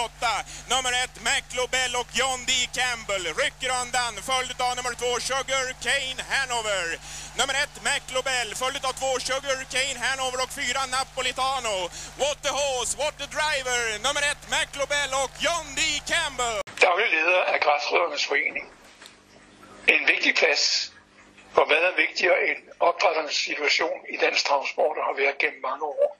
8. Nummer 1 McLobell och John D. Campbell rycker undan följd av nummer 2 Sugar Kane Hanover. Nummer 1 McLobell följd av 2 Sugar Kane Hanover och 4 Napolitano. What the horse, what the driver. Nummer 1 McLobell och John D. Campbell. Daglig leder af Græsrødernes Forening. En vigtig plads, for hvad er vigtigere end opdrætternes situation i dansk transport har været gennem mange år.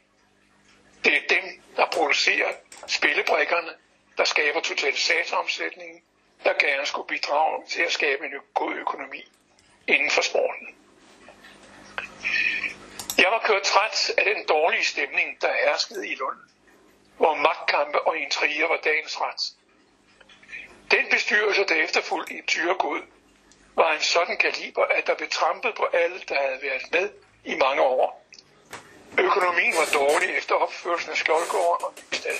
Det er dem, der producerer spillebrikkerne, der skaber totalisatoromsætningen, der gerne skulle bidrage til at skabe en god økonomi inden for sporten. Jeg var kørt træt af den dårlige stemning, der herskede i Lund, hvor magtkampe og intriger var dagens ret. Den bestyrelse, der efterfulgte i Tyregod, var en sådan kaliber, at der blev trampet på alle, der havde været med i mange år. Økonomien var dårlig efter opførelsen af Skjoldgården og Nystad.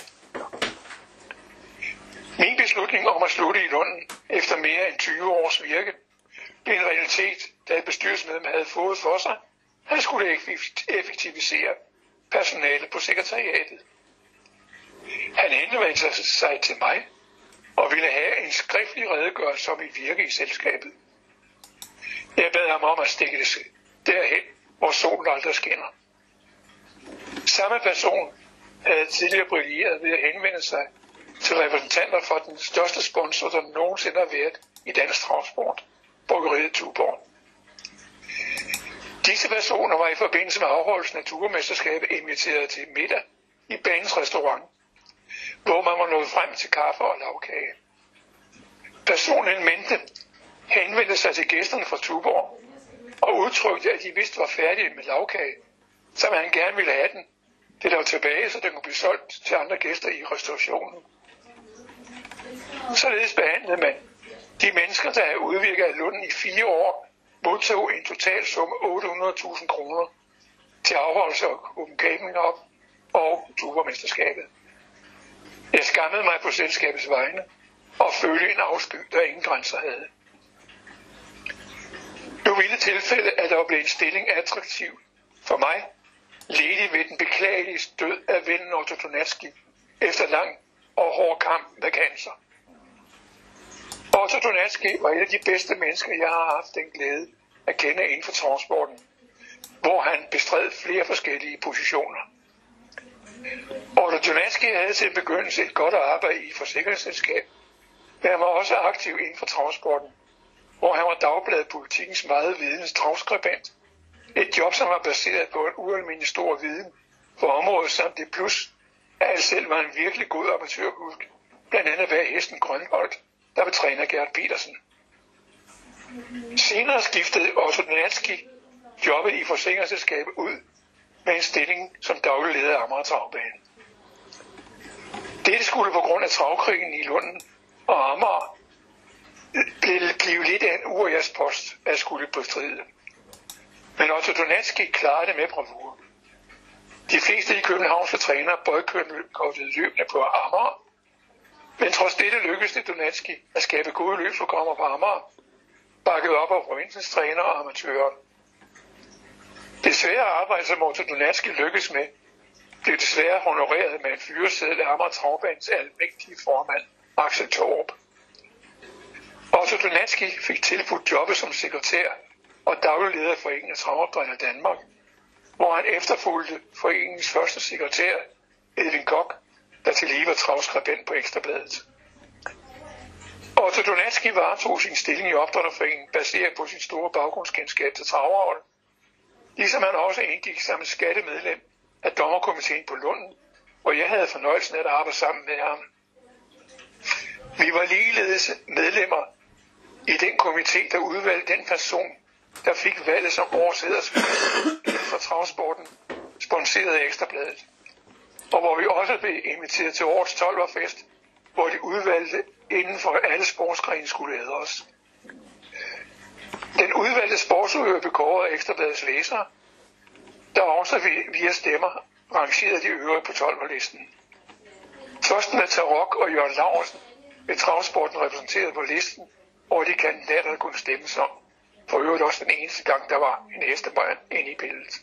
Min beslutning om at slutte i Lunden efter mere end 20 års virke blev en realitet, da et bestyrelsesmedlem havde fået for sig, han skulle effektivisere personalet på sekretariatet. Han henvendte sig til mig og ville have en skriftlig redegørelse om mit virke i selskabet. Jeg bad ham om at stikke det derhen, hvor solen aldrig skinner. Samme person havde tidligere brilleret ved at henvende sig til repræsentanter for den største sponsor, der nogensinde har været i dansk transport, Bryggeriet Tuborg. Disse personer var i forbindelse med afholdelsen af turmesterskabet inviteret til middag i banens restaurant, hvor man var nået frem til kaffe og lavkage. Personen mente henvendte sig til gæsterne fra Tuborg og udtrykte, at de vidste var færdige med lavkage, som han gerne ville have den, det der var tilbage, så den kunne blive solgt til andre gæster i restaurationen. Således behandlede man de mennesker, der havde udvirket af Lunden i fire år, modtog en total summe 800.000 kroner til afholdelse af Copenhagen op og Tuborgmesterskabet. Jeg skammede mig på selskabets vegne og følte en afsky, der ingen grænser havde. Nu ville tilfælde, at der blev en stilling attraktiv for mig, ledig ved den beklagelige død af vennen Otto Donatski efter lang og hård kamp med cancer. Otto Donatski var et af de bedste mennesker, jeg har haft den glæde at kende inden for transporten, hvor han bestred flere forskellige positioner. Otto Donatski havde til begyndelse et godt arbejde i forsikringsselskab, men han var også aktiv inden for transporten, hvor han var dagbladet politikens meget videns travskribent. Et job, som var baseret på en ualmindelig stor viden på området, samt det plus, at jeg selv var en virkelig god amatørhulk, blandt andet ved hesten Grønholdt, der var træner Gert Petersen. Senere skiftede Otto Donatski jobbet i forsikringsselskabet ud med en stilling som daglig leder af Amager Travbane. Dette skulle på grund af travkrigen i Lunden og Amager blive lidt af en urjærspost at skulle bestride. Men også Donetski klarede det med bravur. De fleste i københavnske trænere boykottede løbende på Amager, men trods dette lykkedes det Donetski at skabe gode løbsprogrammer på Amager, bakket op af provinsens træner og amatører. Det svære arbejde, som Otto Donatski lykkedes med, blev desværre honoreret med en fyreseddel af Amager Travbanens almægtige formand, Axel Torp. Otto Donatski fik tilbudt jobbet som sekretær og daglig leder af Foreningen af Travopdrætter Danmark, hvor han efterfulgte foreningens første sekretær, Edvin Kok, der til lige var travskribent på Ekstrabladet. Otto Donatski varetog sin stilling i opdrætterforeningen baseret på sin store baggrundskendskab til travavl, ligesom han også indgik som skattemedlem af dommerkomiteen på Lunden, hvor jeg havde fornøjelsen af at arbejde sammen med ham. Vi var ligeledes medlemmer i den komité, der udvalgte den person, der fik valget som årets inden for travsporten, sponsoreret af Ekstrabladet. Og hvor vi også blev inviteret til årets 12 fest, hvor de udvalgte inden for alle sportsgrene skulle æde os. Den udvalgte sportsudøver blev kåret af Ekstrabladets læsere, der også via stemmer rangerede de øvrige på 12-listen. Først med Tarok og Jørgen Laursen blev travsporten repræsenteret på listen over de kandidater, der kunne stemmes om. For øvrigt også den eneste gang, der var en hestebrænd inde i billedet.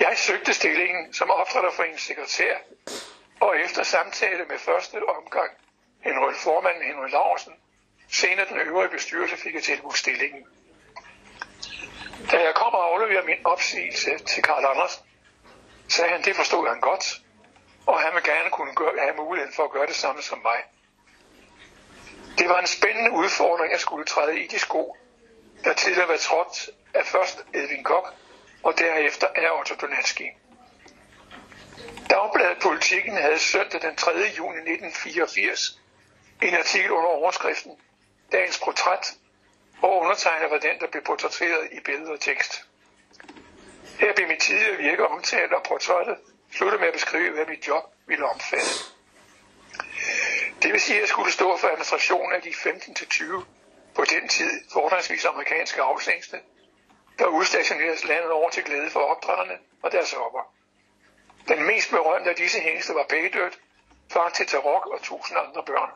Jeg søgte stillingen som opdrætterforeningens sekretær, og efter samtale med første omgang Henrik formanden Henrik Larsen, senere den øvrige bestyrelse fik jeg tilbudt stillingen. Da jeg kom og afleverede min opsigelse til Karl Andersen, sagde han, det forstod han godt, og han ville gerne kunne gøre, have muligheden for at gøre det samme som mig. Det var en spændende udfordring at skulle træde i de sko, der tidligere var trådt af først Edvin Kok og derefter af Otto Donatski. Dagbladet Politikken havde søndag den 3. juni 1984 en artikel under overskriften Dagens portræt, hvor undertegnet var den, der blev portrætteret i billede og tekst. Her blev mit tidligere virke omtalt, og portrættet sluttede med at beskrive, hvad mit job ville omfatte. Det vil sige, at jeg skulle stå for administrationen af de 15-20 på den tid forholdsvis amerikanske afsængste, der udstationeres landet over til glæde for opdrætterne og deres hopper. Den mest berømte af disse hængste var Pædødt, far til Tarok og tusind andre børn.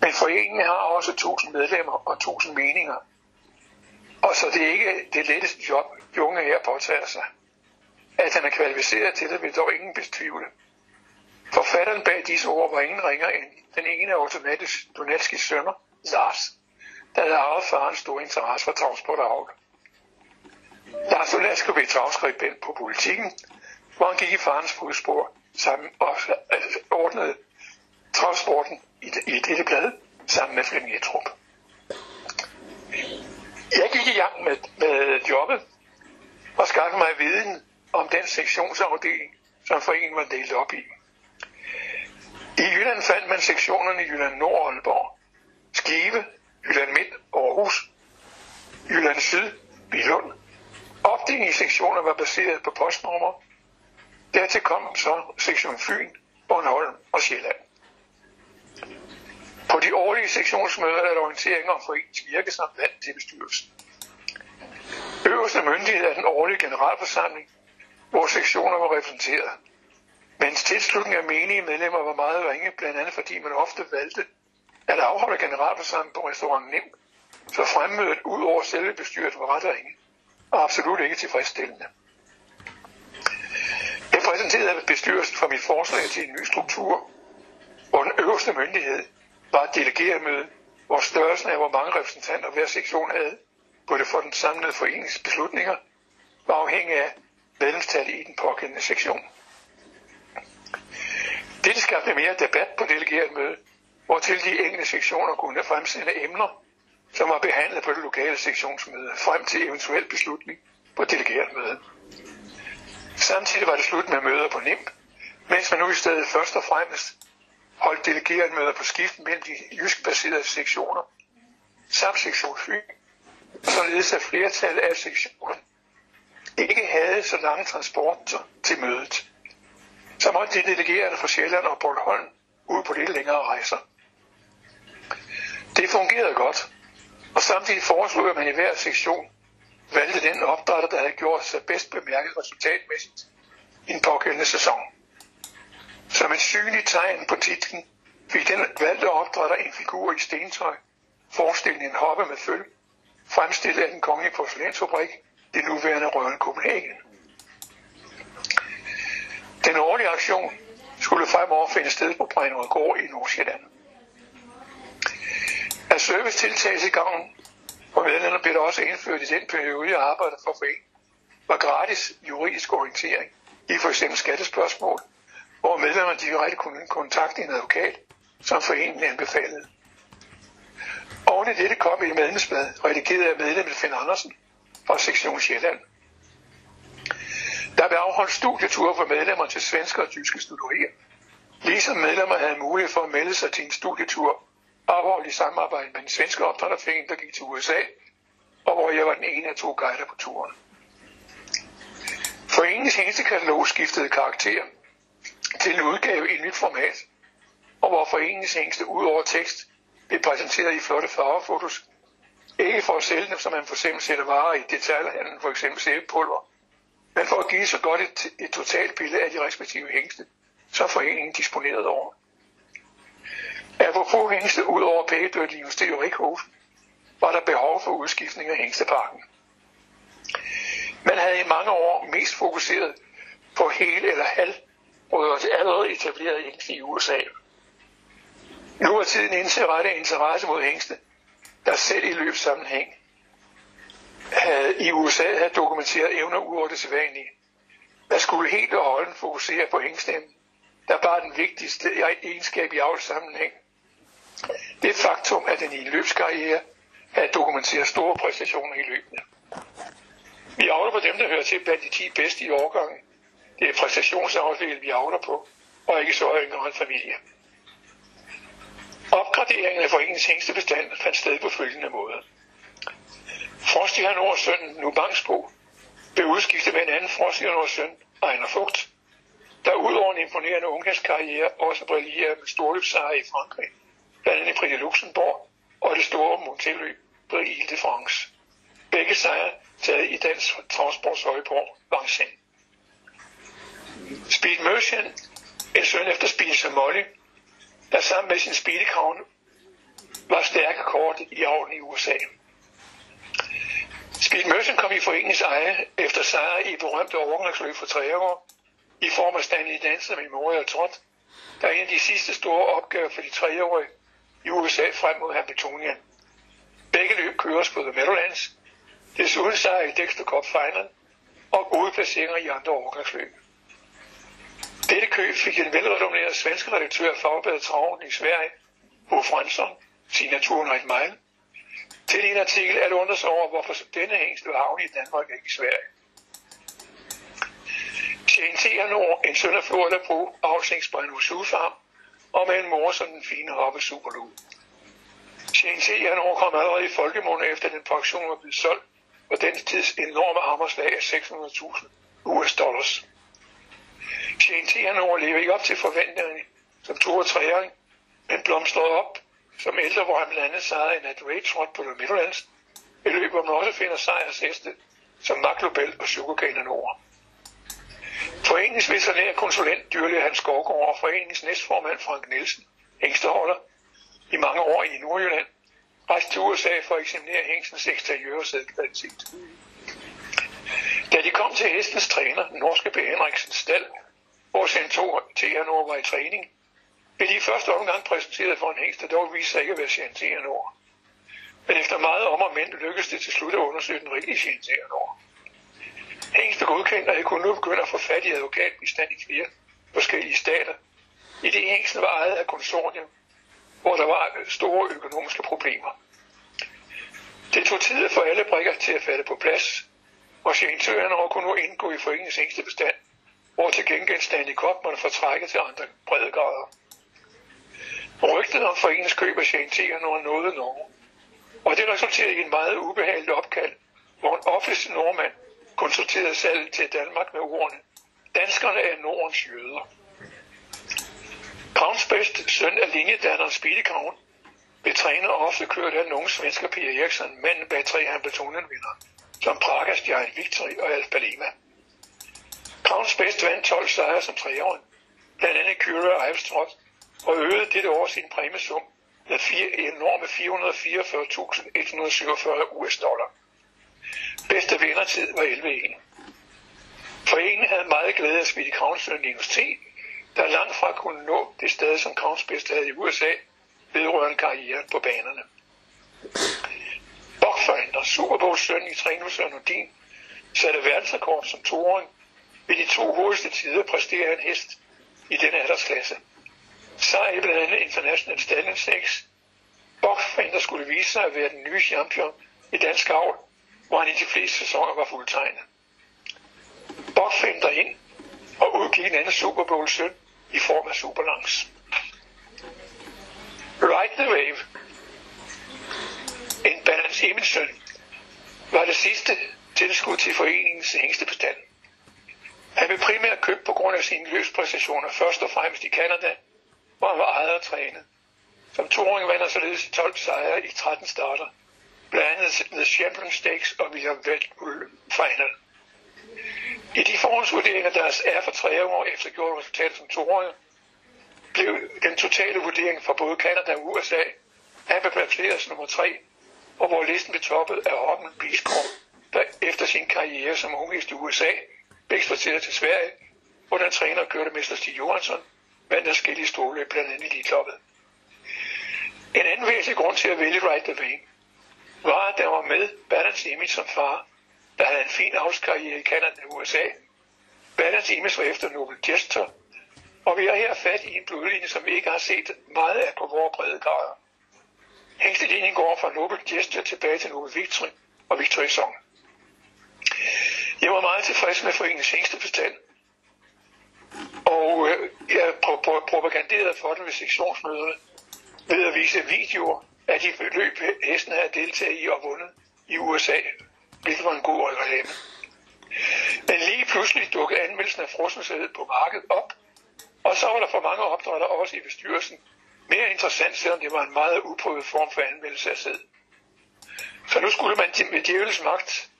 Men foreningen har også tusind medlemmer og tusind meninger. Og så det er ikke det letteste job, Junge her påtager sig. At han er kvalificeret til det, vil dog ingen betvivle. Forfatteren bag disse ord var ingen ringer end den ene af Donetskis sønner, Lars, der havde arvet farens store interesse for transport og avl. Lars Donetsk blev travskribent på politikken, hvor han gik i farens fodspor sammen og øh, ordnede travsporten i, i dette blad sammen med Flemming Etrup. Jeg gik i gang med, med jobbet og skaffede mig viden om den sektionsafdeling, som foreningen var delt op i. I Jylland fandt man sektionerne i Jylland Nord og Aalborg, Skive, Jylland Midt, Aarhus, Jylland Syd, Billund. Opdelingen i sektioner var baseret på postnummer. Dertil kom så sektion Fyn, Bornholm og Sjælland. På de årlige sektionsmøder er der orientering om foreningens virke samt valg til bestyrelsen. Øverste myndighed er den årlige generalforsamling, hvor sektioner var repræsenteret. Mens tilslutningen af menige medlemmer var meget ringe, blandt andet fordi man ofte valgte at afholde generalforsamling på restaurant Nem, så fremmødet ud over selve bestyret var ret ringe og absolut ikke tilfredsstillende. Jeg præsenterede bestyrelsen for mit forslag til en ny struktur, hvor den øverste myndighed var et delegeretmøde, hvor størrelsen af, hvor mange repræsentanter hver sektion havde, både for den samlede forenings beslutninger, var afhængig af medlemstallet i den pågældende sektion. Dette skabte mere debat på delegeret møde, hvortil de enkelte sektioner kunne fremsende emner, som var behandlet på det lokale sektionsmøde, frem til eventuel beslutning på delegeret møde. Samtidig var det slut med møder på NIMP, mens man nu i stedet først og fremmest holdt delegeret møder på skift mellem de jysk-baserede sektioner, samt sektion Fyn, således at flertallet af sektionerne ikke havde så lange transporter til mødet. Så måtte de delegerede fra Sjælland og Bornholm ud på lidt længere rejser. Det fungerede godt, og samtidig foreslog at man i hver sektion valgte den opdrætter, der havde gjort sig bedst bemærket resultatmæssigt i en pågældende sæson. Som et synligt tegn på titlen fik den valgte opdrætter en figur i stentøj, forestillende en hoppe med føl, fremstillet af den kongelige porcelænsfabrik, det nuværende Røven Copenhagen. Den årlige aktion skulle fremover finde sted på Brænderød Gård i Nordsjælland. Af servicetiltag til gavn for medlemmerne blev der også indført i den periode, jeg arbejdede for foreningen, var gratis juridisk orientering i f.eks. skattespørgsmål, hvor medlemmerne direkte kunne kontakte en advokat, som foreningen anbefalede. Oven i dette kom et medlemsblad, redigeret af medlemmet Finn Andersen fra sektion Sjælland. Der blev afholdt studieture for medlemmer til svenske og tyske studerier. ligesom medlemmer havde mulighed for at melde sig til en studietur afholdt i samarbejde med den svenske opdrætterforening, der gik til USA, og hvor jeg var den ene af to guider på turen. Foreningens hængstekatalog skiftede karakter til en udgave i et nyt format, og hvor foreningens hængste ud over tekst blev præsenteret i flotte farvefotos, ikke for at sælge dem, som man for eksempel sætter varer i detaljhandlen, for eksempel sæbepulver, men for at give så godt et, et totalt billede af de respektive hængste, som foreningen disponerede over. Apropos hængste ud over pægedødlige Justeriorikhosen, var der behov for udskiftning af hængsteparken. Man havde i mange år mest fokuseret på hele eller halv brødre allerede etableret hængste i USA. Nu er tiden inde til rette interesse mod hængste, der selv i løbssammenhæng havde i USA havde dokumenteret evner ud over det sædvanlige. Man skulle helt og holdent fokusere på hængstemmen, der bare den vigtigste egenskab i avlssammenhæng. Det faktum, at den i en løbskarriere at dokumenteret store præstationer i løbene. Vi avler på dem, der hører til blandt de 10 bedste i årgangen. Det er præstationsafdelingen, vi avler på, og ikke så yngre en familie. Opgraderingen af foreningens hængstebestand fandt sted på følgende måde. Frost i Hannovers søn, nu Bangsbo, blev udskiftet med en anden Frost i Hannovers søn, Ejner Fugt, der udover en imponerende ungdomskarriere også brillerer med storløbsejre i Frankrig, blandt andet i Prix de Luxembourg og det store Montelløb på Ile de France. Begge sejre taget i dansk transports højborg Vincennes. Speed Merchant, en søn efter Speed Molly, der sammen med sin speedekravne var stærke kort i havnen i USA. Speed Merchant kom i foreningens eje efter sejr i berømte overgangsløb for tre år, i form af Stanley Dancer Memorial Trot, der er en af de sidste store opgaver for de treårige i USA frem mod Hamiltonia. Begge løb køres på The Meadowlands, desuden sejr i Dexter Cup Final og gode placeringer i andre overgangsløb. Dette køb fik en velrenommeret svensk redaktør af Fagbladet Traven i Sverige, Bo Fransson, signaturen et mile, til en artikel at undre sig over, hvorfor denne hængst var havnet i Danmark og ikke i Sverige. TNT har nu en søn af Florida på avlsningsbrænde og med en mor som den fine hoppe Superloo. CNC han overkom allerede i folkemunde efter den pension var blevet solgt, og den tids enorme armerslag af 600.000 US dollars. TNT han nu ikke op til forventningerne som to og treåring, men blomstrede op som ældre, hvor han blandt andet sejrede en at Trot på The Midlands, i løb, hvor man også finder sejrsheste som Maglobel og Sugarcane Nord. Foreningens veterinær konsulent dyrlæge Hans Skovgaard og foreningens næstformand Frank Nielsen, hængsteholder, i mange år i Nordjylland, rejste til USA for at eksaminere hængstens eksteriør og sædkvalitet. Da de kom til hestens træner, den norske B. Henriksens Stald, hvor Centaur Teanor var i træning, blev de i første omgang præsenteret for en hængst, der dog viste sig ikke at være Teanor. Men efter meget om og men lykkedes det til slut at undersøge den rigtige Teanor. Hængst blev godkendt, og jeg kunne nu begynde at få fat i advokatbistand i flere forskellige stater, i det hængsten var ejet af konsortium, hvor der var store økonomiske problemer. Det tog tid for alle brikker til at falde på plads, og genitørerne kunne nu indgå i foreningens eneste bestand, hvor til gengæld Stanley Cup måtte fortrække til andre breddegrader. Rygtet om foreningens køb af genitørerne var noget Norge, og det resulterede i en meget ubehagelig opkald, hvor en offentlig nordmand konsulterede salget til Danmark med ordene Danskerne er Nordens jøder. Kravns bedste søn af linjedanneren Spidekravn blev trænet og ofte kørt af den unge svensker Pia Eriksson, manden bag tre Hamiltonen-vinder, som Pragas Giant Victory og Alfa Lima. Kravns bedste vandt 12 sejre som treåring, blandt andet Kyra og Alfstrøm, og øgede dette år sin præmiesum med fire, enorme 444.147 US dollar. Bedste vindertid var 11-1. Foreningen havde meget glæde af at spille Kravnsøn Linus der langt fra kunne nå det sted, som Kravns bedste havde i USA, vedrørende karrieren på banerne. Bokfinder, Super Bowl søn i Trinus og Nordin, satte verdensrekord som toåring ved de to hurtigste tider præstere han hest i denne aldersklasse. Sejr i blandt andet International Stallion 6. Bokfinder skulle vise sig at være den nye champion i dansk avl hvor han i de fleste sæsoner var fuldtegnet. Bob henter ind og udgik en anden Super Bowl søn i form af Superlangs. Ride the Wave, en Balance Emil søn, var det sidste tilskud til foreningens hængste bestand. Han blev primært købt på grund af sine løspræstationer, først og fremmest i Kanada, hvor han var ejet og trænet. Som toåring vandt han således 12 sejre i 13 starter blandt andet The Champion Stakes og William Vettel Final. I de forhåndsvurderinger, der er for tre år efter gjort resultatet som toårige, blev den totale vurdering for både Canada og USA, han blev placeret som nummer 3, og hvor listen blev toppet af Robin Bisgaard, der efter sin karriere som ungest i USA blev eksporteret til Sverige, hvor den træner kørte Mester Stig Johansson, vandt forskellige stole, blandt andet i Elitloppet. En anden væsentlig grund til at vælge Right the Vane var, at der var med Balance Image som far, der havde en fin afskarriere i Canada og USA. Balance Image var efter Nobel Jester, og vi har her fat i en blodlinje, som vi ikke har set meget af på vores brede grader. Hængstelinjen går fra Nobel Jester tilbage til Nobel Victory og Victory Song. Jeg var meget tilfreds med foreningens bestand. og øh, jeg propaganderede for den ved sektionsmøderne ved at vise videoer af de løb, hesten havde deltaget i og vundet i USA, hvilket var en god reklame. Men lige pludselig dukkede anmeldelsen af frosensædet på markedet op, og så var der for mange opdrætter også i bestyrelsen. Mere interessant, selvom det var en meget uprøvet form for anmeldelse af sæd. Så nu skulle man med djævelens magt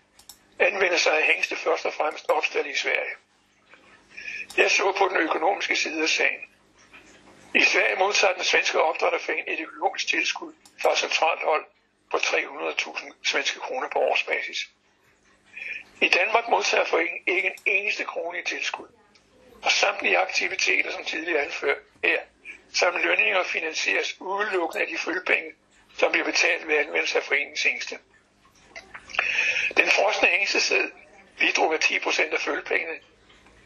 anvende sig af hængste først og fremmest opstillet i Sverige. Jeg så på den økonomiske side af sagen. I Sverige modtager den svenske opdrætterfan et økonomisk tilskud fra centralt hold på 300.000 svenske kroner på årsbasis. I Danmark modtager foreningen ikke en eneste krone i tilskud, og samtlige aktiviteter, som tidligere anført her, samt lønninger finansieres udelukkende af de følgepenge, som bliver betalt ved anvendelse af foreningens hængste. Den frosne hængstesæd bidrog med 10% af følgepengene,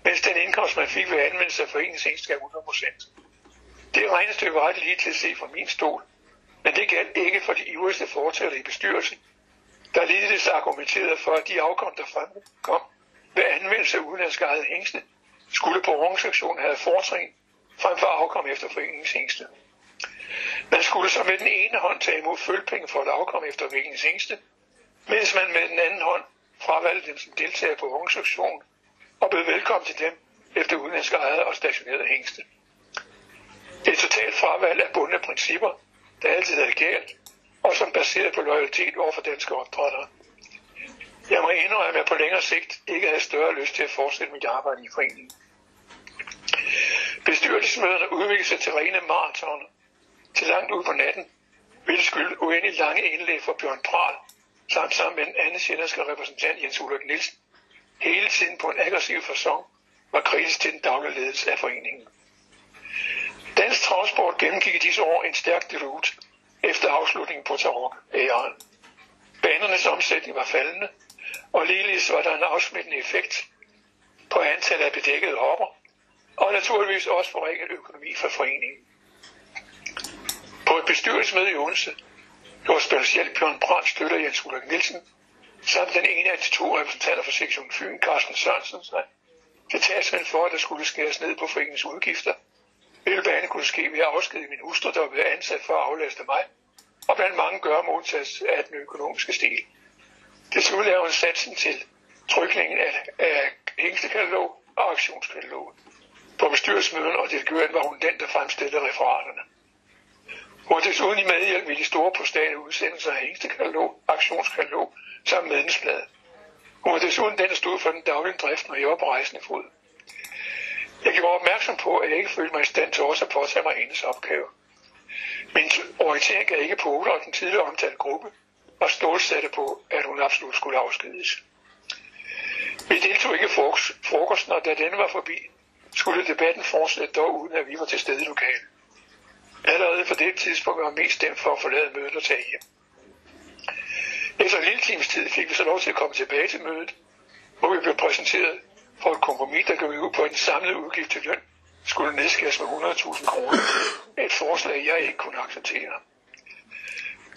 mens den indkomst, man fik ved anvendelse af foreningens hængste, er 100%. Det regnestykke var ret lige til at se fra min stol, men det galt ikke for de ivrigste fortæller i bestyrelsen, der ligeledes argumenterede for, at de afkom, der fremkom ved anvendelse af udenlandske eget hængste, skulle på rungsektionen have fortrin frem for afkom efter foreningens hængste. Man skulle så med den ene hånd tage imod følgpenge for at afkom efter foreningens hængste, mens man med den anden hånd fravalgte dem som deltager på rungsektionen og bød velkommen til dem efter udenlandske eget og stationerede hængste. Et totalt fravalg af bundne principper, der altid er galt, og som baseret på loyalitet over for danske opdrættere. Jeg må indrømme, at jeg på længere sigt ikke havde større lyst til at fortsætte mit arbejde i foreningen. Bestyrelsesmøderne udviklede sig til rene maratoner til langt ud på natten, hvilket skylde uendelig lange indlæg fra Bjørn Pral, samt sammen med den anden sjællandske repræsentant Jens Ulrik Nielsen, hele tiden på en aggressiv fasong, var kritisk til den daglige ledelse af foreningen. Dansk Travsport gennemgik i disse år en stærk derut efter afslutningen på Tarok-æren. Banernes omsætning var faldende, og ligeledes var der en afsmittende effekt på antallet af bedækkede hopper, og naturligvis også for forringet økonomi for foreningen. På et bestyrelsesmøde i Odense hvor specielt Bjørn Brandt støtter Jens Ulrik Nielsen, samt den ene af de to repræsentanter for sektion Fyn, Carsten Sørensen, sig til talsmænd for, at der skulle skæres ned på foreningens udgifter – hele banen kunne ske ved at afskedige min hustru, der blev ansat for at aflaste mig, og blandt mange gør modtages af den økonomiske stil. Desuden laver hun satsen til trykningen af, af hængstekatalog og aktionskatalog. På bestyrelsesmøden og delegøren var hun den, der fremstillede referaterne. Hun var desuden i medhjælp i de store postale udsendelser af hængstekatalog, aktionskatalog samt medlemsblad. Hun var desuden den, der stod for den daglige drift, når jeg var på rejsende fod. Jeg gjorde opmærksom på, at jeg ikke følte mig i stand til også at påtage mig hendes opgave. Min orientering gav ikke på og den tidligere omtalte gruppe, og stålsatte på, at hun absolut skulle afskedes. Vi deltog ikke i frokosten, og da denne var forbi, skulle debatten fortsætte dog uden at vi var til stede i lokalet. Allerede for det tidspunkt var mest stemt for at forlade mødet og tage hjem. Efter en lille times tid fik vi så lov til at komme tilbage til mødet, hvor vi blev præsenteret for et kompromis, der går ud på en samlet udgift til løn, skulle nedskæres med 100.000 kroner. Et forslag, jeg ikke kunne acceptere.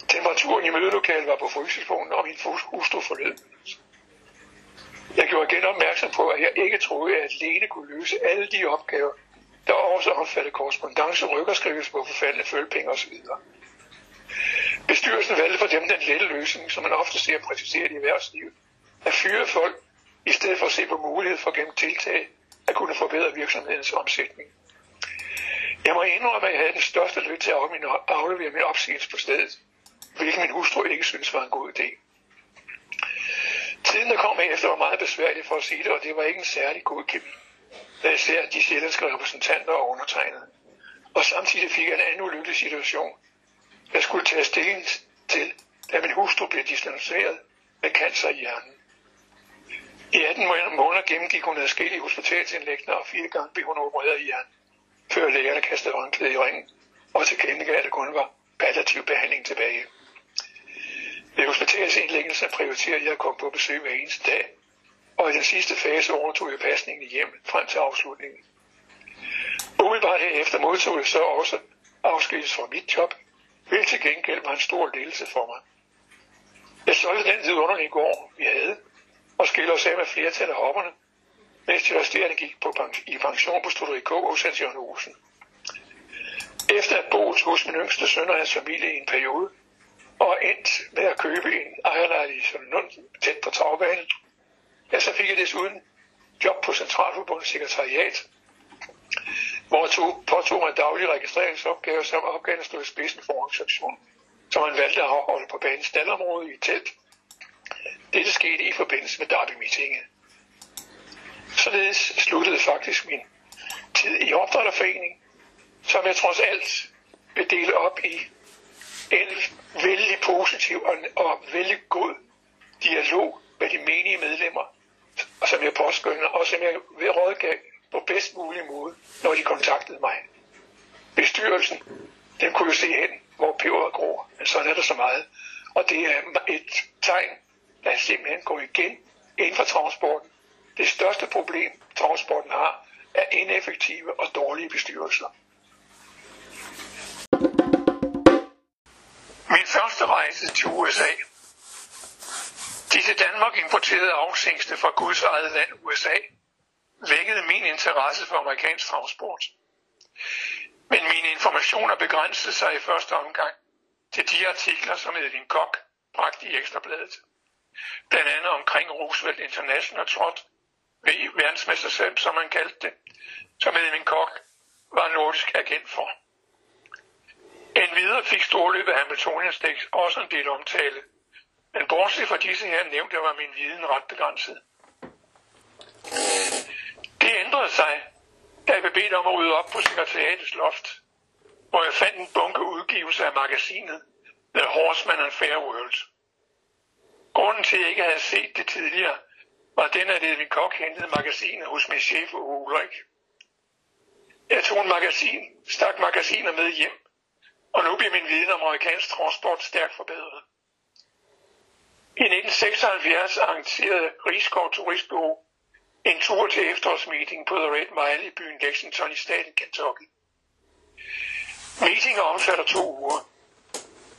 Temperaturen i mødelokalet var på frysepunkten, og min hustru forlød. Jeg gjorde igen opmærksom på, at jeg ikke troede, at Lene kunne løse alle de opgaver, der også omfattede korrespondence, rykkerskrivelse på forfaldende følgepenge osv. Bestyrelsen valgte for dem den lette løsning, som man ofte ser præciseret i erhvervslivet, at fyre folk i stedet for at se på mulighed for gennem tiltag at kunne forbedre virksomhedens omsætning. Jeg må indrømme, at jeg havde den største lyst til at aflevere min opsigelse på stedet, hvilket min hustru ikke synes var en god idé. Tiden, der kom efter, var meget besværlig for at sige det, og det var ikke en særlig god kemi, da jeg ser de sjællandske repræsentanter og undertegnede. Og samtidig fik jeg en anden ulykkelig situation. Jeg skulle tage stilling til, da min hustru blev distanceret med cancer i hjernen. I 18 måneder gennemgik hun adskillige hospitalsindlæggende, og fire gange blev hun opereret i hjernen, før lægerne kastede håndklæde i ringen og til kendegav, at det kun var palliativ behandling tilbage. Ved hospitalsindlæggelsen prioriterede jeg at komme på besøg hver eneste dag, og i den sidste fase overtog jeg pasningen hjem frem til afslutningen. Umiddelbart herefter modtog jeg så også afskedes fra mit job, hvilket til gengæld var en stor ledelse for mig. Jeg solgte den vidunderlige gård, vi havde, og skiller os af med flertal af hopperne, mens de resterende gik på i pension på Studeri K. hos Hans Jørgen Olsen. Efter at bo hos min yngste søn og hans familie i en periode, og endt med at købe en ejerlejlighed i Sønderlund tæt på travbanen, ja, så fik jeg desuden job på Centralforbundets sekretariat, hvor jeg tog, påtog mig daglige registreringsopgaver, som opgaven stod i spidsen for organisationen, som man valgte at afholde på banens staldområde i et telt. Dette skete i forbindelse med derby-meetinget. Således sluttede faktisk min tid i opdrætterforeningen, som jeg trods alt vil dele op i en vældig positiv og, og vældig god dialog med de menige medlemmer, som jeg påskyndede, og som jeg vil rådgav på bedst mulig måde, når de kontaktede mig. Bestyrelsen, den kunne jo se hen, hvor peberet gror, men sådan er der så meget. Og det er et tegn, der simpelthen går igen inden for transporten. Det største problem, transporten har, er ineffektive og dårlige bestyrelser. Min første rejse til USA. De til Danmark importerede afsængste fra Guds eget land, USA, vækkede min interesse for amerikansk transport. Men mine informationer begrænsede sig i første omgang til de artikler, som Edwin Koch bragte i Ekstrabladet. Blandt andet omkring Roosevelt International Trot ved verdensmesterskab, som man kaldte det, som Edwin Kok var nordisk agent for. En videre fik storløbet Hamiltonians dæk også en del omtale, men bortset fra disse her nævnte var min viden ret begrænset. Det ændrede sig, da jeg blev bedt om at rydde op på sekretariatets loft, hvor jeg fandt en bunke udgivelse af magasinet The Horseman and Fair World. Grunden til, at jeg ikke havde set det tidligere, var den, at Edwin Kok hentede magasinet hos min chef Ulrik. Jeg tog en magasin, stak magasiner med hjem, og nu bliver min viden om amerikansk transport stærkt forbedret. I 1976 arrangerede Rigskov Turistbureau en tur til efterårsmeeting på The Red Mile i byen Lexington i staten Kentucky. Meetingen omfatter to uger.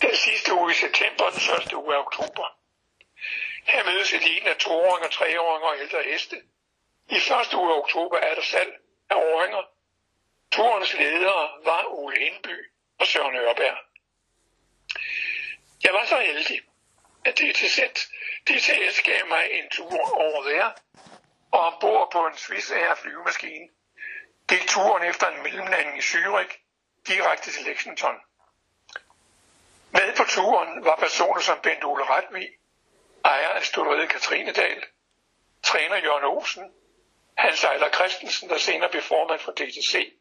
Den sidste uge i september og den første uge af oktober. Her mødes eliten af toåringer, treåringer og ældre heste. I første uge af oktober er der salg af åringer. Turens ledere var Ole Indby og Søren Ørberg. Jeg var så heldig, at DTZ, DTS gav mig en tur over der, og ombord på en Swiss Air flyvemaskine gik turen efter en mellemlanding i Zürich direkte til Lexington. Med på turen var personer som Bent Ole Retvig, ejer af ståleriet Katrinedal, træner Jørgen Olsen, Hans Ejler Christensen, der senere blev formand for DTC,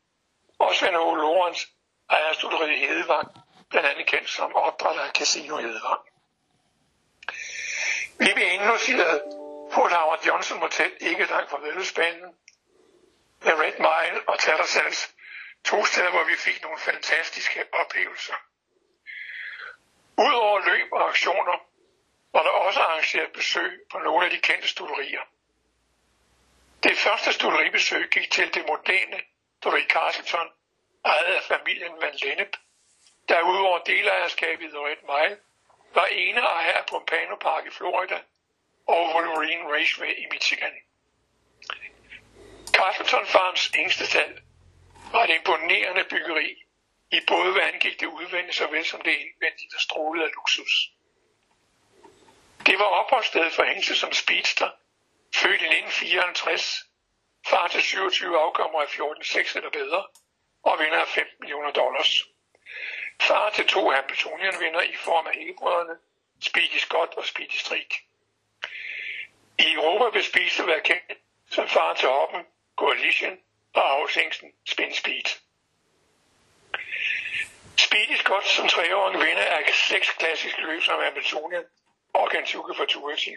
og Svend Aage Lorenz, ejer af ståleriet Hedevang, blandt andet kendt som opdrætter af Casino Hedevang. Vi blev indlogeret på et Howard Johnson Motel ikke langt fra Vældesbanen, med Red Mile og Tattersalls, to steder, hvor vi fik nogle fantastiske oplevelser. Udover løb og aktioner, arrangeret besøg på nogle af de kendte studerier. Det første studeribesøg gik til det moderne Dory Castleton, ejet af familien Van Lennep, der udover delejerskabet i The Red Mile, var ene ejer af Pompano Park i Florida og Wolverine Raceway i Michigan. Castleton Farms ængstestal var et imponerende byggeri, i både hvad angik det udvendige såvel som det indvendige, der strålede af luksus. Det var opholdsstedet for Hense som speedster, født i 1954, far til 27 afkommer af 14-6 eller bedre, og vinder af 5 millioner dollars. Far til to Hamiltonian vinder i form af æggebrødrene, Speedy Scott og Speedy Streak. I Europa vil Speedster være kendt som far til hoppen, Coalition og afsængsten Spin Speed. Speedy Scott som treårig vinder af seks klassiske løb som Hamiltonian og Kentucky for Tourity.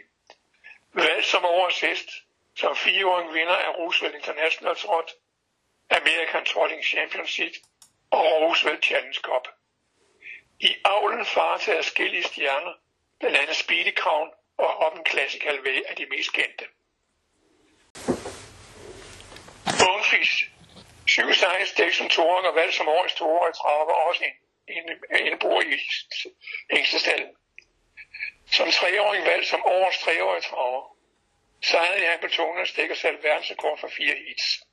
Valgt som årets hest, som fireåring vinder af Roosevelt International Trot, American Trotting Championship og Roosevelt Challenge Cup. I avlen far til adskillige stjerner, blandt andet Speedy Crown og Hoppen Classical Way er de mest kendte. Bonefish, syv sejre stik som toåring og valgt som årets toårig traver, også en, en, en i Ængstestallen. Som treårig valgt som årets treårige traver, sejrede han på tungen stik og satte verdensrekord for fire hits.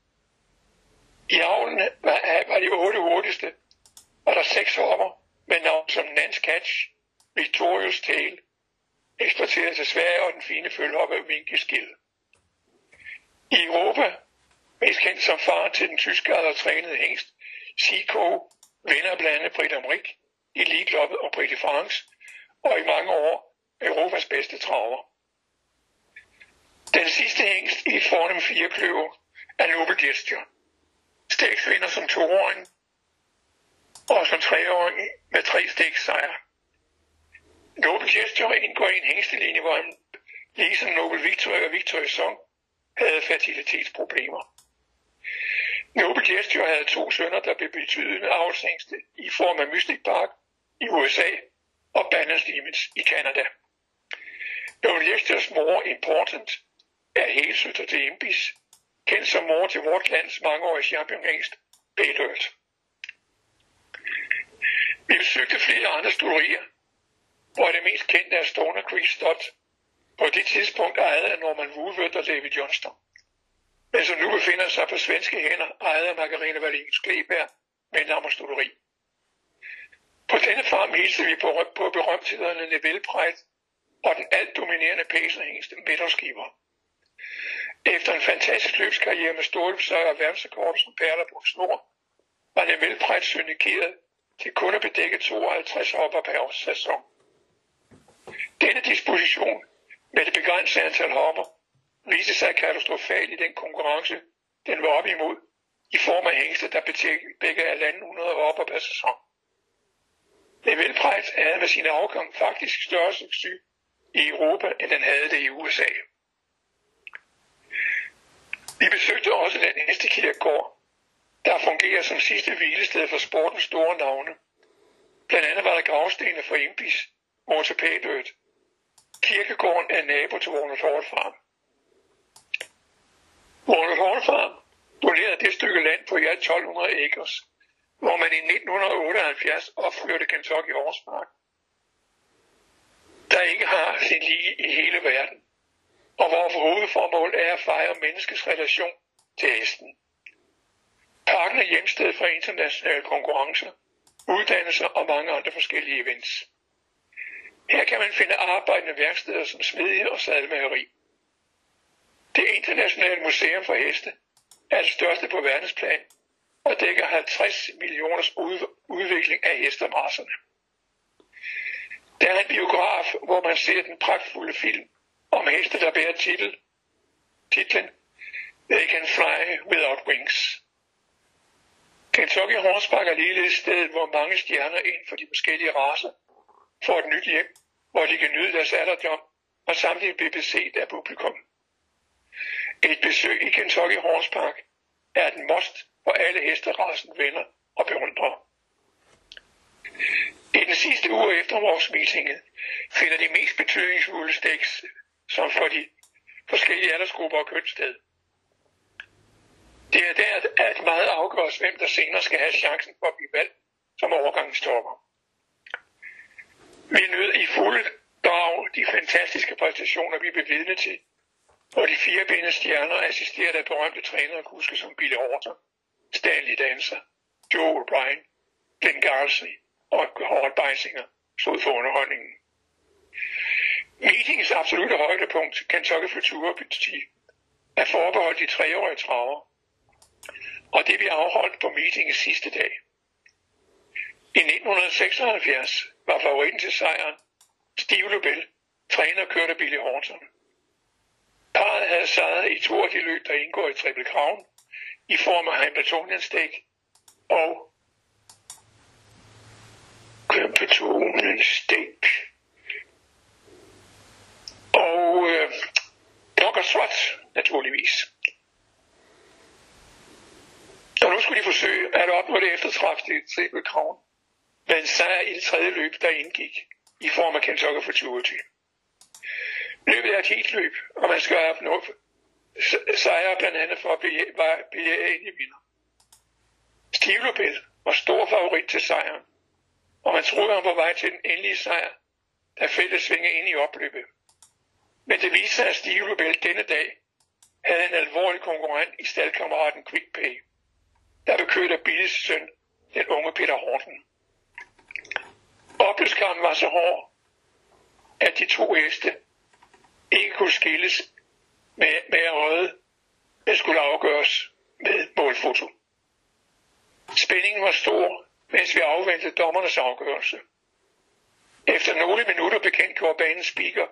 I havnen var, var de otte hurtigste, og der seks hopper med navn som Nance Catch, Victorious Tale, eksporteret til Sverige og den fine følgehoppe Winky Skill. I Europa, mest kendt som far til den tyske og trænede hængst, CK, vinder blandt andet Britt Amrik i League og Britt France, og i mange år Europas bedste traver. Den sidste hængst i et fornem firekløver er Noble Gesture. Stegfinder som toåring og som treåring med tre sejre. Noble Gesture indgår i en hængstelinje, hvor han ligesom Noble Victory og Victory Song havde fertilitetsproblemer. Noble Gesture havde to sønner, der blev betydende afsængste i form af Mystic Park i USA og Banners Limits i Canada. Noble Gestures mor Important er helsøster til Imbis, kendt som mor til vort lands mangeårige championhængst, Bedørt. Vi besøgte flere andre stolerier, hvor det mest kendte er Stoner Creek Stot, på det tidspunkt ejet af Norman Woolworth og David Johnston, men som nu befinder sig på svenske hænder, ejet af Margarine Wallins Kleberg med nammerstuderi. På denne farm hilste vi på, på berømthederne Neville Pride og den alt dominerende pæsenhængste Middelskiver. Efter en fantastisk løbskarriere med store besøg og verdensrekorder som perler på snor, var det Pride syndikeret til kun at bedække 52 hopper per sæson. Denne disposition med det begrænsede antal hopper viste sig katastrofalt i den konkurrence, den var op imod, i form af hængste, der begge af 100 hopper per sæson. Det Price havde med sin afgang faktisk større succes i Europa, end den havde det i USA. Vi besøgte også den næste kirkegård, der fungerer som sidste hvilested for sportens store navne. Blandt andet var der gravstene for Impis, ortopædødt. Kirkegården er nabo til Warner Hall Farm. Warner Hall Farm donerede det stykke land på i 1200 acres, hvor man i 1978 opførte Kentucky Horse Park, ikke har sin lige i hele verden, og hvor hovedformål er at fejre menneskets relation til hesten. Parken er hjemsted for internationale konkurrencer, uddannelser og mange andre forskellige events. Her kan man finde arbejdende værksteder som smedje og sadelmageri. Det internationale museum for heste er det største på verdensplan og dækker 50 millioners udvikling af hestemasserne. Der er en biograf, hvor man ser den pragtfulde film om heste, der bærer titel, titlen They Can Fly Without Wings. Kentucky Horseback er ligeledes stedet, hvor mange stjerner inden for de forskellige raser får et nyt hjem, hvor de kan nyde deres alderdom og samtidig blive beset af publikum. Et besøg i Kentucky Horsepark er et must for alle hesterasen venner og beundrere. I den sidste uge efter vores meetinget finder de mest betydningsfulde stæks, som for de forskellige aldersgrupper og kønssted. Det er der, at meget afgøres, hvem der senere skal have chancen for at blive valgt som overgangstopper. Vi nød i fuld drag de fantastiske præstationer, vi blev vidne til, hvor de fire bindende stjerner assisteret af berømte trænere og kuske som Billy Horton, Stanley Dancer, Joe O'Brien, Glenn Garsley og Howard Beisinger stod for underholdningen. Meetings absolutte højdepunkt, Kentucky Futurity, er forbeholdt de treårige traver, og det vi afholdt på meetingens sidste dag. I 1976 var favoritten til sejren Steve Lobel, træner kørte Billy Horton. Parret havde sejret i to af de løb, der indgår i Triple Crown, i form af Hamiltonian Stake og til patronen stek. Og øh, Dr. Swat, naturligvis. Og nu skulle de forsøge at opnå det eftertragtede til crown med en sejr i det tredje løb, der indgik i form af Kentucky Futurity. Løbet er et helt løb, og man skal opnå sejre blandt andet for at blive, blive ind i vinder. Stivlopel var stor favorit til sejren, og man troede, han var på vej til den endelige sejr, da feltet svinge ind i opløbet. Men det viste sig, at Steve Rebell denne dag havde en alvorlig konkurrent i staldkammeraten Quick Pay, der blev kørt af Billis søn, den unge Peter Horten. Opløbskampen var så hård, at de to heste ikke kunne skilles med, med øjet, røde, det skulle afgøres med målfoto. Spændingen var stor, mens vi afventede dommernes afgørelse. Efter nogle minutter bekendtgjorde banens speaker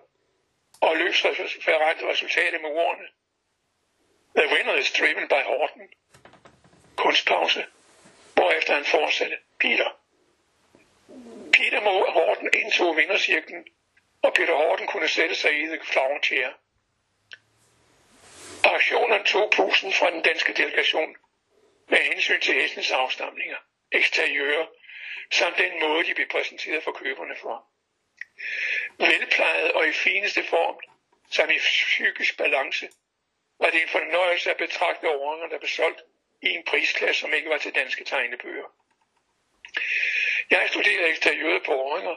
og løbsreferent resultatet med ordene. The winner is driven by Horton. Kunstpause, hvorefter han fortsatte. Peter. Peter Mo Horton indtog vindercirklen, og Peter Horton kunne sætte sig i the flower chair. Aktionen tog pusten fra den danske delegation med hensyn til hestens afstamninger, eksteriører, samt den måde, de blev præsenteret for køberne for. Velplejet og i fineste form, som i psykisk balance, var det en fornøjelse at betragte årene, der blev solgt i en prisklasse, som ikke var til danske tegnebøger. Jeg studerede eksteriøret på åringer,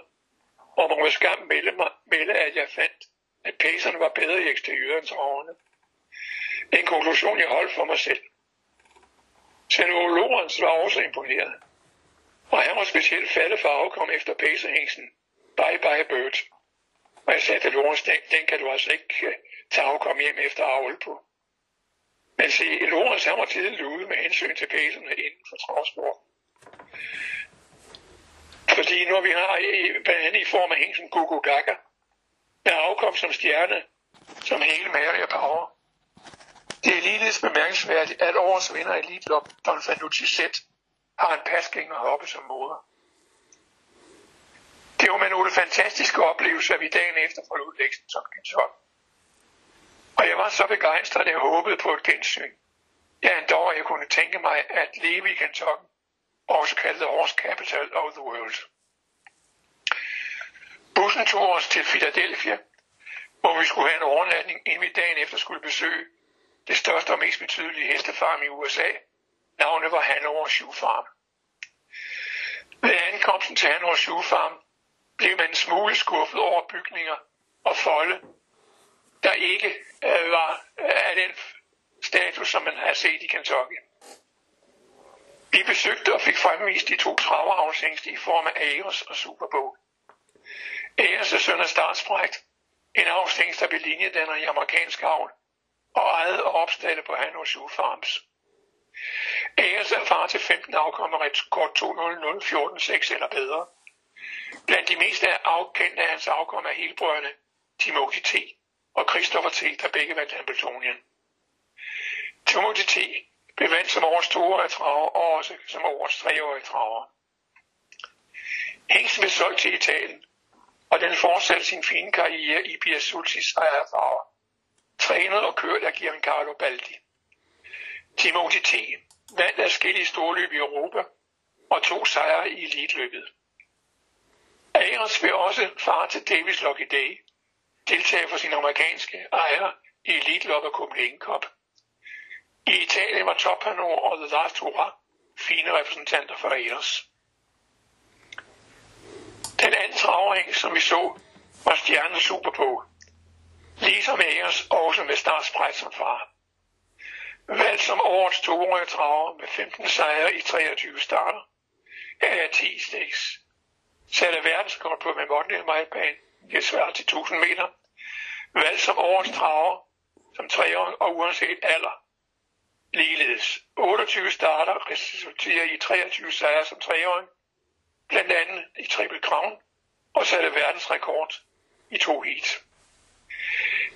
og må med skam melde, mig, melde, at jeg fandt, at pæserne var bedre i eksteriøret end årene. En konklusion, jeg holdt for mig selv. Svend Lorentz var også imponeret. Og han var specielt faldet for afkom efter pæsehængsen. Bye bye bird. Og jeg sagde til Lorenz, den, den kan du altså ikke uh, tage afkom hjem efter avl på. Men se, Lorenz han var tidligt ude med hensyn til pæserne inden for transport. Fordi når vi har i, blandt andet i form af hængsen Gugu Gaga, der afkom som stjerne, som hele Maria Power, det er ligeledes bemærkelsesværdigt, at årets vinder i Elite Don Fanucci Sæt har en pasgænger hoppe som moder. Det var med nogle fantastiske oplevelser, at vi dagen efter forlod Lexington Kentucky. Og jeg var så begejstret, at jeg håbede på et gensyn. Ja, endda jeg kunne tænke mig at leve i Kentucky, også kaldet Horse Capital of the World. Bussen tog os til Philadelphia, hvor vi skulle have en overnatning, inden vi dagen efter skulle besøge det største og mest betydelige hestefarm i USA. Navnet var Hanover Shoe Farm. Ved ankomsten til Hanover Shoe Farm blev man en smule skuffet over bygninger og folde, der ikke øh, var af den status, som man havde set i Kentucky. Vi besøgte og fik fremvist de to traveravlshængste i form af Ares og Superbowl. Ares er søn af Starsprite, en avlshængst, der blev linjedanner i amerikansk avl, og ejede og opstillet på Hanno Farms. Ayers er far til 15 afkommer rekord 200 6 eller bedre. Blandt de mest afkendte af hans afkommer er helbrødrene Timothy T. og Christopher T., der begge vandt Hamiltonien. Timothy T. blev vandt som årets toårige traver og også som årets treårige traver. Hængsen blev solgt til Italien, og den fortsatte sin fine karriere i Biasultis ejerfarver trænet og kørt af Giancarlo Baldi. Timothy T. vandt adskillige storløb i Europa og to sejre i elitløbet. Ares vil også far til Davis Lucky Day deltage for sin amerikanske ejer i Elite og Copenhagen Cup. I Italien var Topano og The Last Hurrah fine repræsentanter for Ayers. Den anden travring, som vi så, var Stjernen Super på, Ligesom Agers også med startspræt som far. Valgt som årets toårige traver med 15 sejre i 23 starter, er 10 stiks. Satte verdenskort på Memorial Mile det svarer til 1000 meter. Valgt som årets traver, som treåring og uanset alder. Ligeledes 28 starter resulterer i 23 sejre som treåring, blandt andet i Triple Crown, og satte verdensrekord i to heats.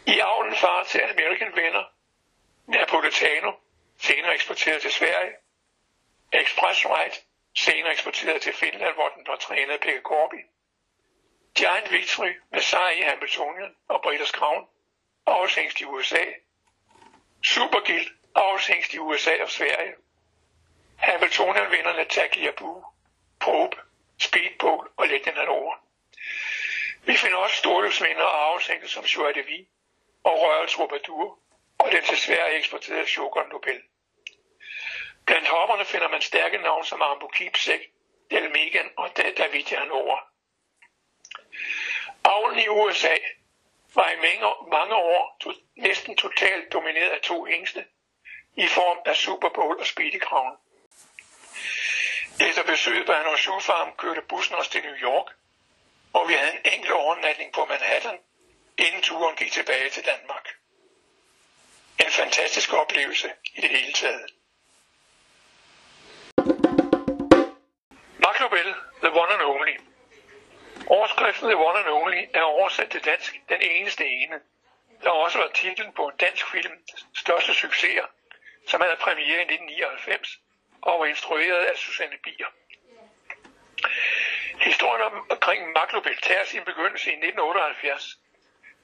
I avlen far til American Venner, Napolitano, senere eksporteret til Sverige, Express Ride, senere eksporteret til Finland, hvor den var trænet Pekka Corby, Giant Victory med sejr i Hamiltonien og Britters Crown, afhængst i USA, Supergild, afhængst i USA og Sverige, Hamiltonian-vinderne Taki Abu, Probe, Speedboat og Legend over. Vi finder også storløbsvinder og arvesænke som Joie de Vie og Royal Troubadour og den til Sverige eksporterede Shogun Nobel. Blandt hopperne finder man stærke navne som Armbo Kipsek, Del Megan og David over. Avlen i USA var i mange, år to, næsten totalt domineret af to hængste i form af Super Bowl og Speedy Crown. Efter besøget på Anna Farm kørte bussen os til New York, og vi havde en enkelt overnatning på Manhattan, inden turen gik tilbage til Danmark. En fantastisk oplevelse i det hele taget. Mark Nobel, The One and Only. Overskriften The One and Only er oversat til dansk Den Eneste Ene, der også var titlen på en dansk film største succeser, som havde premiere i 1999 og var instrueret af Susanne Bier. Historien om, omkring Maglobel tager sin begyndelse i 1978,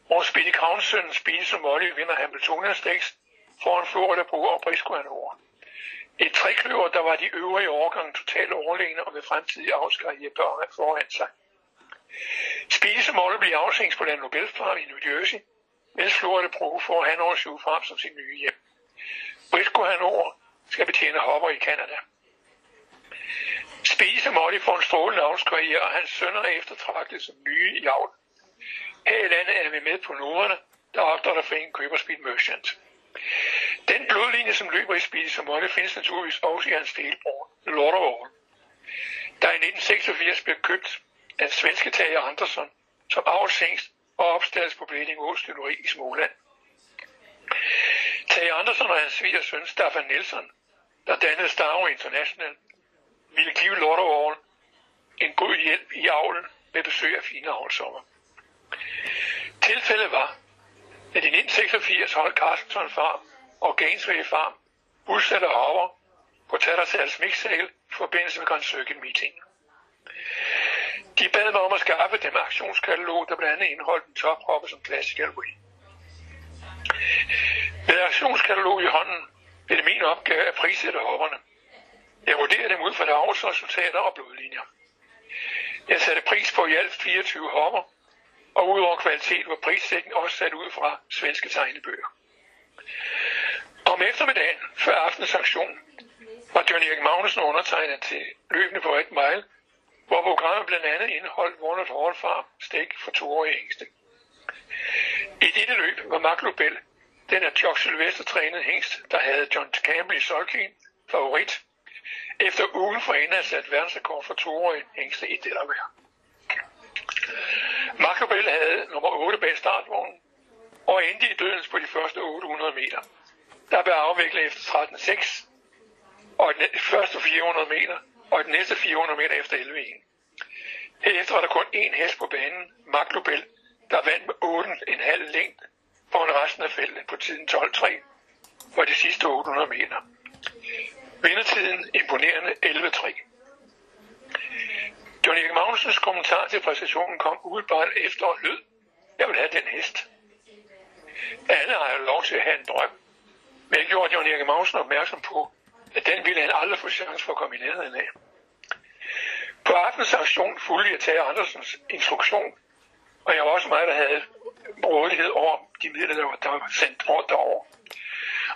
hvor Speedy Crowns søn Speedy som Molly vinder Hamiltonia Stakes foran Florida Bro og Briscoe over. Et trekløver, der var de øvrige overgang totalt overlegne og med fremtidige avlskarriere foran sig. Speedy som Molly bliver afsænkt på den Nobelfarm i New Jersey, mens Florida Bro får han over syv frem som sin nye hjem. Briscoe over skal betjene hopper i Canada. Spise Molly for en strålende avlskarriere, og hans sønner er eftertragtet som nye i avl. Her i landet er vi med på noderne, der opdrætter foreningen Køber Speed Merchant. Den blodlinje, som løber i Spise Molly, findes naturligvis også i hans delbror, Lord of All. Der i 1986 blev købt af svenske Tage Andersson som avlsængst og opstilles på Bleding Åstøtteri i Småland. Tage Andersson og hans svigersøn Staffan Nielsen, der dannede Star International, ville give Lotteåren en god hjælp i avlen med besøg af fine avlsommer. Tilfældet var, at i 1986 holdt Carstensen Farm og Gainesville Farm udsatte hopper på Tattersals mixsale i forbindelse med Grand Circuit Meeting. De bad mig om at skaffe dem aktionskatalog, der blandt andet indeholdt en tophoppe som Classical Way. Med aktionskatalog i hånden blev det min opgave at prissætte hopperne. Jeg vurderede dem ud fra deres resultater og blodlinjer. Jeg satte pris på i alt 24 hopper, og udover kvalitet var prissækken også sat ud fra svenske tegnebøger. Om eftermiddagen, før aftenens aktion, var John Erik Magnussen undertegnet til løbende på et mile, hvor programmet blandt andet indeholdt Warner Hall Farm stik for toårige hængste. I dette løb var Mark Lubell, den af Jock Sylvester trænet hængst, der havde John Campbell i Solkin, favorit, efter ugen for ende at sat verdensrekord for toårige hængste i Delaware. Macabell havde nummer 8 bag startvognen og endte i dødens på de første 800 meter. Der blev afviklet efter 13.6 og den første 400 meter og den næste 400 meter efter 11.1. Herefter var der kun én hest på banen, Maglobel, der vandt med 8,5 længde foran resten af feltet på tiden 12.3 for de sidste 800 meter. Vindertiden imponerende 11-3. John Erik Magnusens kommentar til præstationen kom umiddelbart efter og lød. Jeg vil have den hest. Alle har jo lov til at have en drøm. Men jeg gjorde John Erik Magnusen opmærksom på, at den ville han aldrig få chance for at komme i nærheden af. På aftens aktion fulgte jeg tage Andersens instruktion, og jeg var også mig, der havde rådighed over de midler, der var, der var sendt rundt derovre.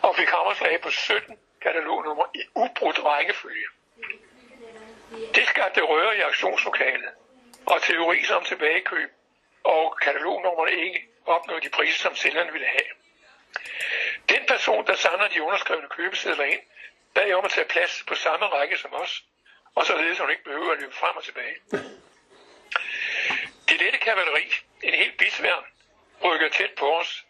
Og fik hammerslag på 17 katalognummer i ubrudt rækkefølge. Det skabte røre i aktionslokalet, og teori som tilbagekøb, og katalognummerne ikke opnåede de priser, som sælgerne ville have. Den person, der samler de underskrevne købesedler ind, bad om at tage plads på samme række som os, og således hun ikke behøver at løbe frem og tilbage. Det lette kavaleri, en helt bisværn, rykker tæt på os,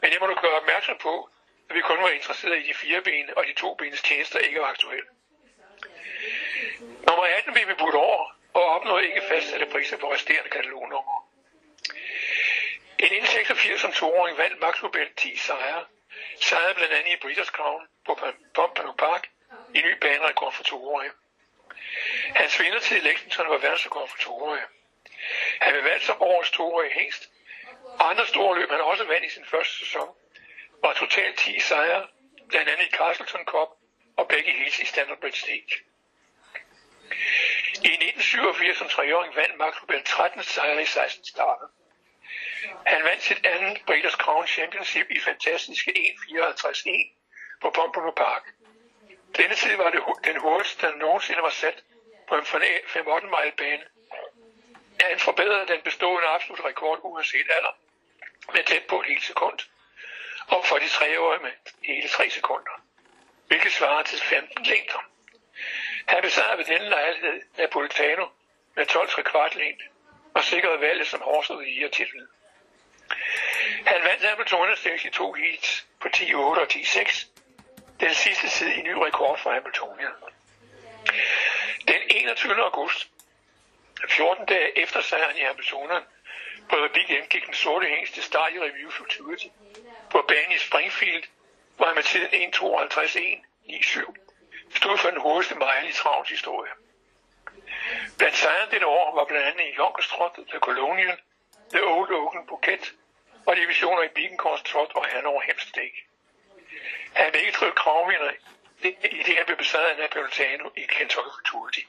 men jeg må du gøre opmærksom på, at vi kun var interesseret i de fire ben, og de to benes tjenester ikke var aktuelle. Nummer 18 blev vi budt over, og opnåede ikke fastsatte priser på resterende katalognummer. En 86 som toåring vandt Max Nobel 10 sejre, sejrede blandt andet i British Crown på Pompano Park i ny banerekord for toårige. Hans vindertid i Lexington var verdensrekord for toårige. Han blev valgt som årets toårige hængst. Andre store løb han også vandt i sin første sæson var totalt 10 sejre, blandt andet i Castleton Cup og begge heats i Standard Bridge Stage. I 1987 som treåring vandt Max Lubell 13 sejre i 16 starter. Han vandt sit andet Breeders' Crown Championship i fantastiske 1.54.1 på Pompano Park. Denne tid var det den hurtigste, der nogensinde var sat på en 5-8 mile bane. Han forbedrede den bestående absolut rekord uanset alder med tæt på et helt sekund, og for de tre år med hele tre sekunder, hvilket svarer til 15 længder. Han besejrede ved denne lejlighed Napolitano med 12 kvart længde og sikrede valget som hårdstået i titlen. Han vandt Hamilton Stage i to heats på 10.8 og 10.6, den sidste tid i ny rekord for Hamiltonia. Den 21. august, 14 dage efter sejren i Hamiltonien, på Big M gik den sorte hængst til start i Review Futurity på banen i Springfield, hvor han med tiden 1.52.1.97 stod for den hurtigste mile i travls historie. Blandt sejren dette år var blandt andet i Yonkers The Colonial, The Old Oaken Bouquet og divisioner i Beacon Trot og Hanover Hempstead. Han er ikke trygt kravvinder i det, han blev besejret af Napolitano i Kentucky Futurity.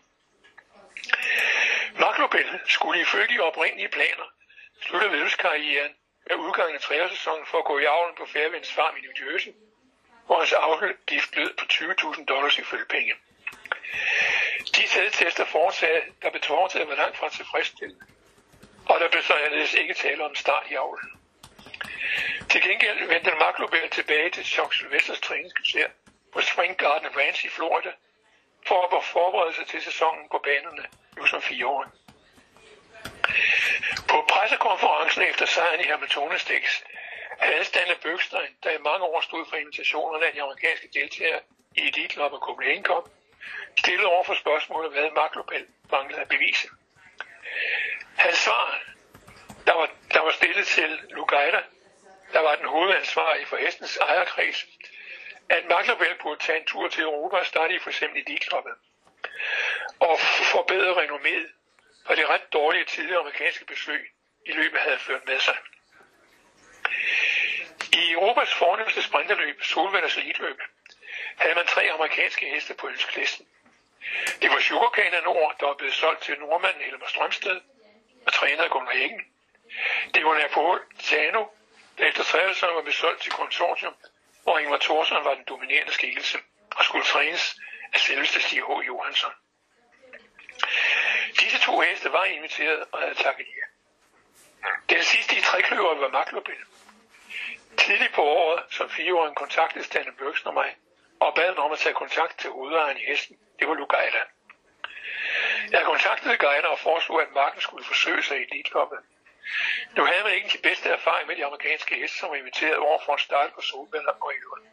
Mark Lobel skulle ifølge de oprindelige planer slutte vedløbskarrieren med udgangen af trænersæsonen for at gå i avlen på Fairwinds farm i New Jersey, hvor hans afgift lød på 20.000 dollars i følgepenge. De sædtester foretaget, der blev foretaget var langt fra tilfredsstillende, og der blev således ikke tale om start i avlen. Til gengæld vendte Mark tilbage til Chuck Sylvesters træningskvarter på Spring Garden Ranch i Florida, for at forberede sig til sæsonen på banerne nu som fire år. På pressekonferencen efter sejren i Hamilton Sticks havde Stanley Bøgstein, der i mange år stod for invitationerne af de amerikanske deltagere i Elite Club og Copenhagen Cup, stillet over for spørgsmålet, hvad Mark manglede at bevise. Hans svar, der var, der var stillet til Lugaida, der var den hovedansvarlige for hestens ejerkreds, at Mark Lobel burde tage en tur til Europa og starte i for eksempel Elite Club og forbedre renomméet og det ret dårlige tidligere amerikanske besøg i løbet havde ført med sig. I Europas fornemmeste sprinterløb, Solvanders Eliteløb, havde man tre amerikanske heste på ønskelisten. Det var Sugarcane Nord, der var blevet solgt til nordmanden Helmer Strømsted og træner Gunnar Eggen. Det var Napolitano, der efter tre var blevet solgt til konsortium, hvor Ingvar Thorsson var den dominerende skikkelse og skulle trænes af selveste Stig H. Johansson. Disse to heste var inviteret og havde takket ja. Den sidste i trekløveret var Maklobel. Tidligt på året, som fireåren, kontaktede Stanley Børksen og mig, og bad om at tage kontakt til hovedejeren i hesten. Det var Lugaida. Jeg kontaktede Geiner og foreslog, at Marken skulle forsøge sig i elitloppet. Nu havde man ikke de bedste erfaring med de amerikanske heste, som var inviteret over for at starte på Solvælder og Øveren.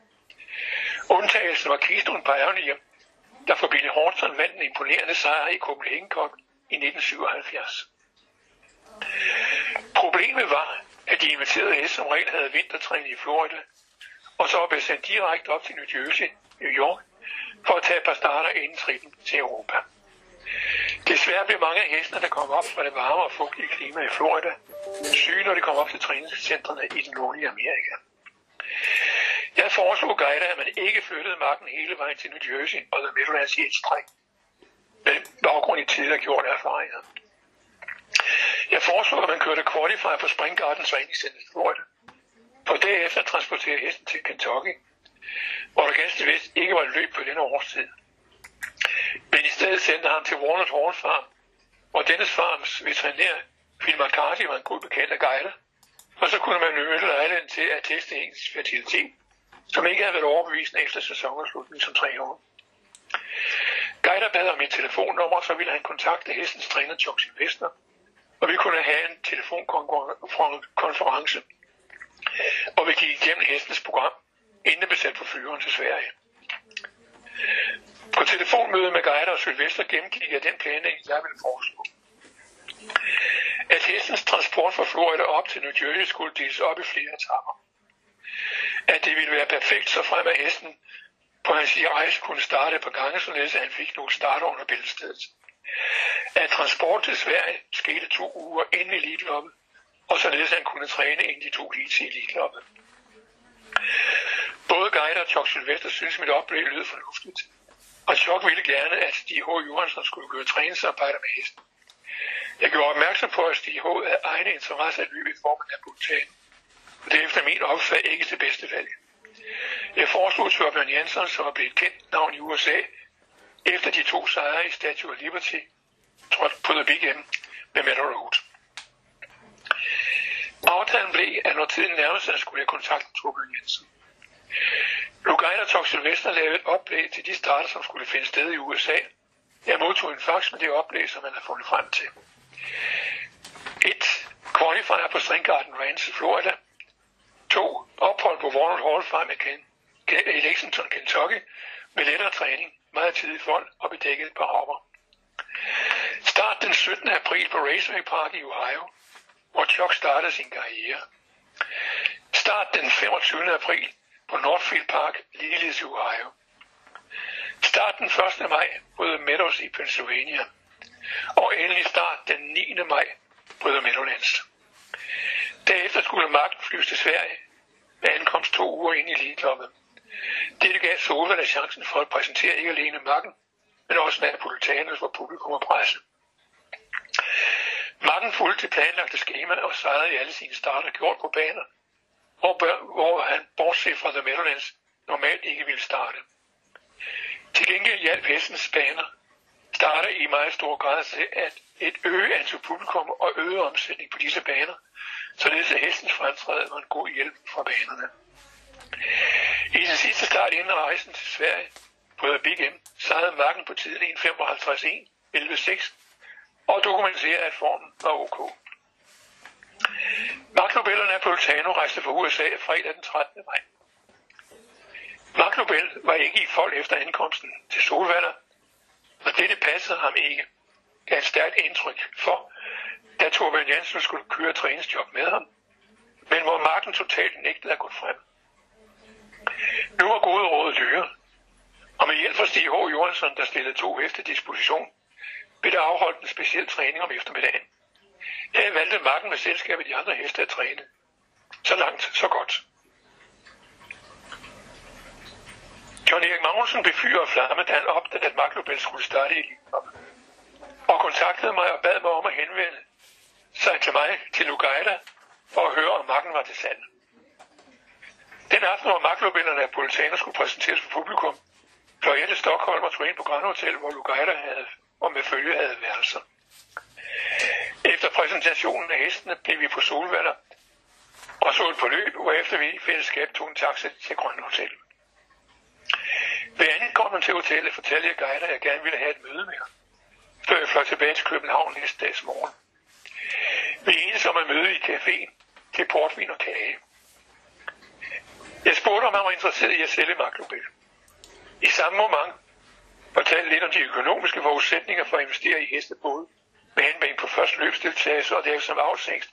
Undtagelsen var Keystone Pioneer, der for Billy Horton vandt en imponerende sejr i Copenhagen Cup i 1977. Problemet var, at de inviterede heste som regel havde vintertræning i Florida, og så blev sendt direkte op til New Jersey, New York, for at tage et par starter inden tritten til Europa. Desværre blev mange af hestene, der kom op fra det varme og fugtige klima i Florida, syge, når de kom op til træningscentrene i den nordlige Amerika. Jeg foreslog Geida, at man ikke flyttede marken hele vejen til New Jersey og The Midlands i et stræk, baggrund i tidligere gjorte erfaringer. Jeg foreslog, at man kørte Qualify på Spring Gardens Center i Florida, og derefter transportere hesten til Kentucky, hvor der ganske vist ikke var løb på denne årstid. Men i stedet sendte han til Walnut Hall Farm, hvor dennes farms veterinær Phil McCarthy var en god bekendt af guider, og så kunne man øge lejligheden til at teste hendes fertilitet, som ikke havde været overbevisende efter sæsonens slutning som tre år. Guider bad om et telefonnummer, så ville han kontakte hestens træner Chuck Sylvester, og vi kunne have en telefonkonference, og vi gik igennem hestens program, inden det blev sat på flyveren til Sverige. På telefonmødet med Guider og Sylvester gennemgik jeg den planlægning, jeg ville foreslå. At hestens transport fra Florida op til New Jersey skulle deles op i flere etapper. At det ville være perfekt, så frem af hesten på hans rejse kunne starte på gange, således at han fik nogle starter under bæltestedet. At transport til Sverige skete to uger inden elitloppet, og således at han kunne træne inden de to heats i elitloppet. Både guide og Chuck Sylvester synes, mit oplæg lød fornuftigt. Og Chuck ville gerne, at Stig H. Johansson skulle gøre træningsarbejde med hesten. Jeg gjorde opmærksom på, at Stig H. havde egne interesse at løbe i formen af Bhutan. Det er efter min opfattelse ikke det bedste valg. Jeg foreslog Torbjørn Jensen, som er blevet kendt navn i USA, efter de to sejre i Statue of Liberty, trådt på The Big M med Meadow Road. Aftalen blev, at når tiden nærmede sig, skulle jeg kontakte Torbjørn Jensen. Lugain og Tok Sylvester lavede et oplæg til de starter, som skulle finde sted i USA. Jeg modtog en fax med det oplæg, som man har fundet frem til. Et Qualifier på Stringgarden Garden i Florida. To Ophold på Warren Hall Farm i Lexington, Kentucky, med lettere træning, meget tidlig fold og bedækket på hopper. Start den 17. april på Raceway Park i Ohio, hvor Chuck startede sin karriere. Start den 25. april på Northfield Park, ligeledes i Ohio. Start den 1. maj på The Meadows i Pennsylvania. Og endelig start den 9. maj på The Meadowlands. Derefter skulle magten flyves til Sverige med ankomst to uger ind i ligekloppet. Dette gav Solvand chancen for at præsentere ikke alene magten, men også Napolitanus for publikum og presse. Marken fulgte det planlagte schema og sejrede i alle sine starter gjort på baner, hvor, hvor han, bortset fra The Meadowlands, normalt ikke ville starte. Til gengæld hjalp hestens baner starter i meget stor grad til at et øge antal publikum og øge omsætning på disse baner, således at hestens fremtræden var en god hjælp fra banerne. I sin sidste start inden rejsen til Sverige på The Big M sejrede Marken på tiden 1.55.1, 11.6 og dokumenterede, at formen var ok. Magnobel og Napolitano rejste fra USA fredag den 13. maj. Magnobel var ikke i fold efter ankomsten til Solvalder, og dette passede ham ikke. Det et stærkt indtryk for, da Torbjørn Jensen skulle køre træningsjob med ham, men hvor Marken totalt nægtede at gå frem. Nu var gode råd dyre, og med hjælp fra Stig H. Johansson, der stillede to efter disposition, blev der afholdt en speciel træning om eftermiddagen. Her valgte Marken med selskabet de andre heste at træne. Så langt, så godt. John Erik Magnussen blev fyr og flamme, da han opdagede, at Maglobel skulle starte i Elitloppet. Og kontaktede mig og bad mig om at henvende sig til mig til Lugaida for at høre, om Marken var til salg. Den aften, hvor Maglobel af Napolitaner skulle præsenteres for publikum, fløj jeg til Stockholm og tog ind på Grand Hotel, hvor Lugaida havde, og med følge havde værelser. Efter præsentationen af hestene blev vi på Solvalder og så et forløb, efter vi i fællesskab tog en taxa til Grønne Hotel. Ved ankomsten til hotellet fortalte jeg guider, at jeg gerne ville have et møde med ham, før jeg fløj tilbage til København næste dags morgen. Vi enes om at møde i caféen til portvin og kage. Jeg spurgte, om han var interesseret i at sælge Maglobel. I samme moment fortalte lidt om de økonomiske forudsætninger for at investere i hestebåde med henblik på først løbsdeltagelse og derefter som afsængst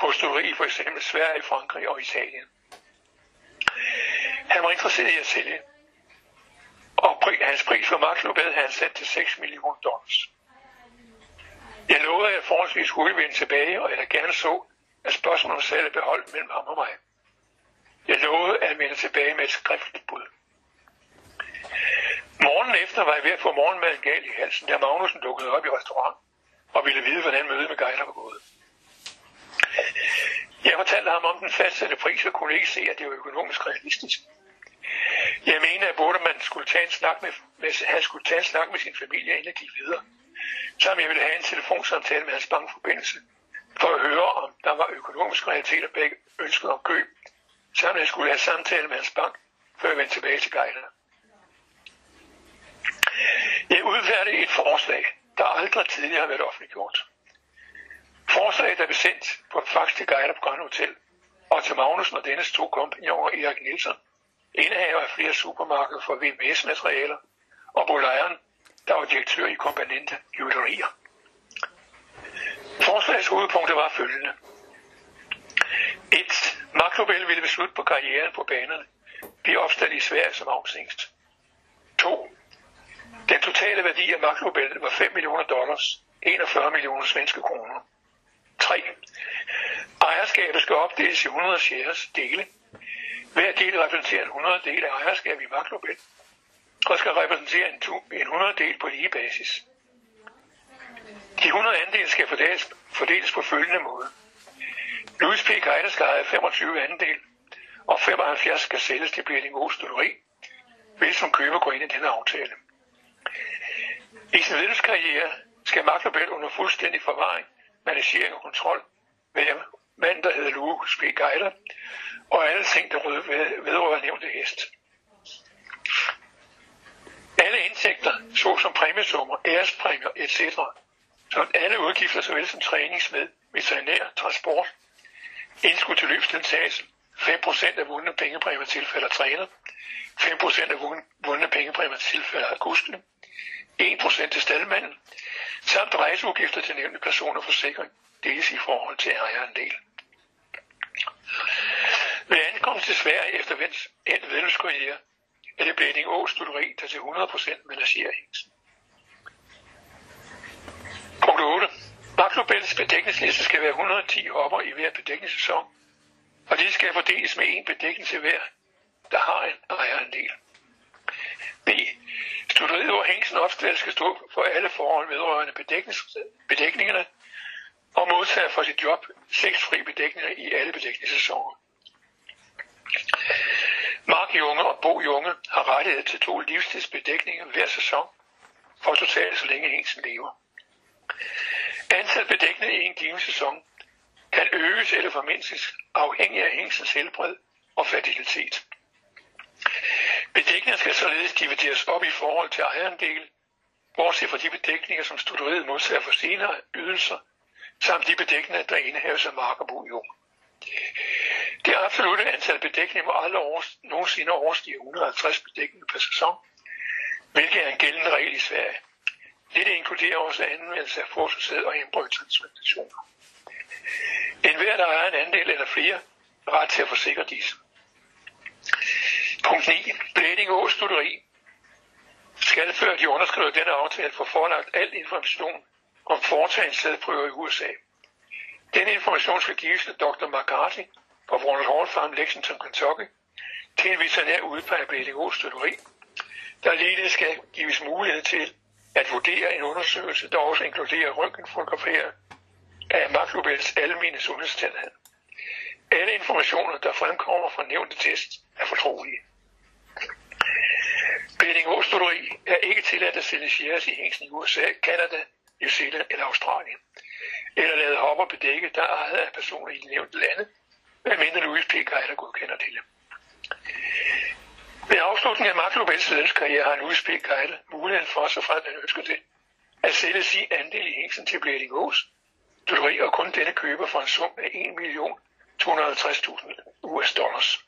på ståeri for eksempel Sverige, Frankrig og Italien. Han var interesseret i at sælge, og hans pris for Max havde han sat til 6 millioner dollars. Jeg lovede, at jeg forholdsvis skulle vende tilbage, og jeg gerne så, at spørgsmålet om salget beholdt mellem ham og mig. Jeg lovede at vende tilbage med et skriftligt bud. Morgen efter var jeg ved at få morgenmaden galt i halsen, da Magnussen dukkede op i restauranten og ville vide, hvordan mødet med Geiler var gået. Jeg fortalte ham om den fastsatte pris og kunne ikke se, at det var økonomisk realistisk. Jeg mener, at både man skulle tage en snak med, med, han skulle tage en snak med sin familie, inden jeg gik videre. Samt jeg ville have en telefonsamtale med hans bankforbindelse, for at høre, om der var økonomiske realiteter bag ønsket om køb, så jeg skulle have samtale med hans bank, før jeg vendte tilbage til Geiler. Jeg udfærdede et forslag, der aldrig tidligere har været offentliggjort. Forslaget er besendt på fax til Geiler på Grønne Hotel og til Magnus og dennes to kompagnoner Erik Nielsen, indehaver af flere supermarkeder for VMS-materialer, og Bo Lejren, der var direktør i komponente Juvelerier. Forslagets hovedpunkter var følgende. 1. Maklobel ville beslutte på karrieren på banerne blive opstillet i Sverige som afsængst. 2. Den totale værdi af Maklobel var 5 millioner dollars, 41 millioner svenske kroner. 3. Ejerskabet skal opdeles i 100 shares dele Hver del repræsenterer en 100 del af ejerskab i Nobel. og skal repræsentere en, en 100 del på lige basis. De 100 andele skal fordeles, fordeles på følgende måde. Louis P. Kejler skal have 25 andel, og 75 skal sælges til Bjerling Støtteri, hvis som køber går ind i denne aftale. I sin ledelseskarriere skal Magderbæl under fuldstændig forvaring, managering og kontrol med mand, der hedder Louis P. Geiler, og alle ting, der vedrører nævnte hest. Alle indtægter, såsom præmiesummer, ærespræmier etc., så alle udgifter, såvel som træningsmed, veterinær, transport, indskud til løbsdeltagelse, 5% af vundne pengepræmier tilfælder træner, 5% af vundne pengepræmier tilfælder kuskene, 1% til staldmanden, samt rejseudgifter til nævnte personer forsikring, deles i forhold til ejerandel. Ved ankomst til Sverige efter endt vedløbskarriere er det Blænding Ås studeri, der til 100% managerer hængsen. Punkt 8. Maklubels bedækningsliste skal være 110 hopper i hver bedækningssæson, og de skal fordeles med en bedækning hver, der har en ejerandel. B. Studeriet, hvor hængsen opstillet skal stå for alle forhold vedrørende bedækningerne, og modtager for sit job seks fri bedækninger i alle bedækningssæsoner. Mark Junge og Bo Junge har rettighed til to livstidsbedækninger hver sæson, for totalt så længe hængsen lever. Antal bedækkende i en given sæson kan øges eller formindskes afhængig af hængsens helbred og fertilitet. Bedækninger skal således divideres op i forhold til ejerandel, bortset fra de bedækninger, som studeriet modtager for senere ydelser, samt de bedækninger, der indehaves af mark og jord. Det absolutte antal bedækninger må aldrig over, nogensinde overstige 150 bedækninger per sæson, hvilket er en gældende regel i Sverige. Dette inkluderer også anvendelse af forsøgsæd og indbrødtransplantationer. En hver, der ejer en andel eller flere, ret til at forsikre disse. Punkt 9. Blæding og studeri skal før de underskriver denne aftale få forelagt al information om foretagende sædprøver i USA. Denne information skal gives til Dr. McCarthy på Ronald Hall Farm, Lexington, Kentucky, til en veterinær udpeget Blæding og studeri, der ligeledes skal gives mulighed til at vurdere en undersøgelse, der også inkluderer røntgenfotografering af Maklubels almene sundhedstilstand. Alle informationer, der fremkommer fra nævnte test, er fortrolige. Bænding er ikke tilladt at sælge shares i hængsen i USA, Canada, New Zealand eller Australien, eller lade hopper bedække, der er ejet af personer i de nævnte lande, medmindre Louis P. Geiler godkender det. Ved afslutningen af Max Nobels ledelseskarriere har Louis P. Geiler muligheden for, så frem han ønsker det, at sælge sin andel i Hengsen til Blæding Aarhus, og kun denne køber for en sum af 1.250.000 US dollars.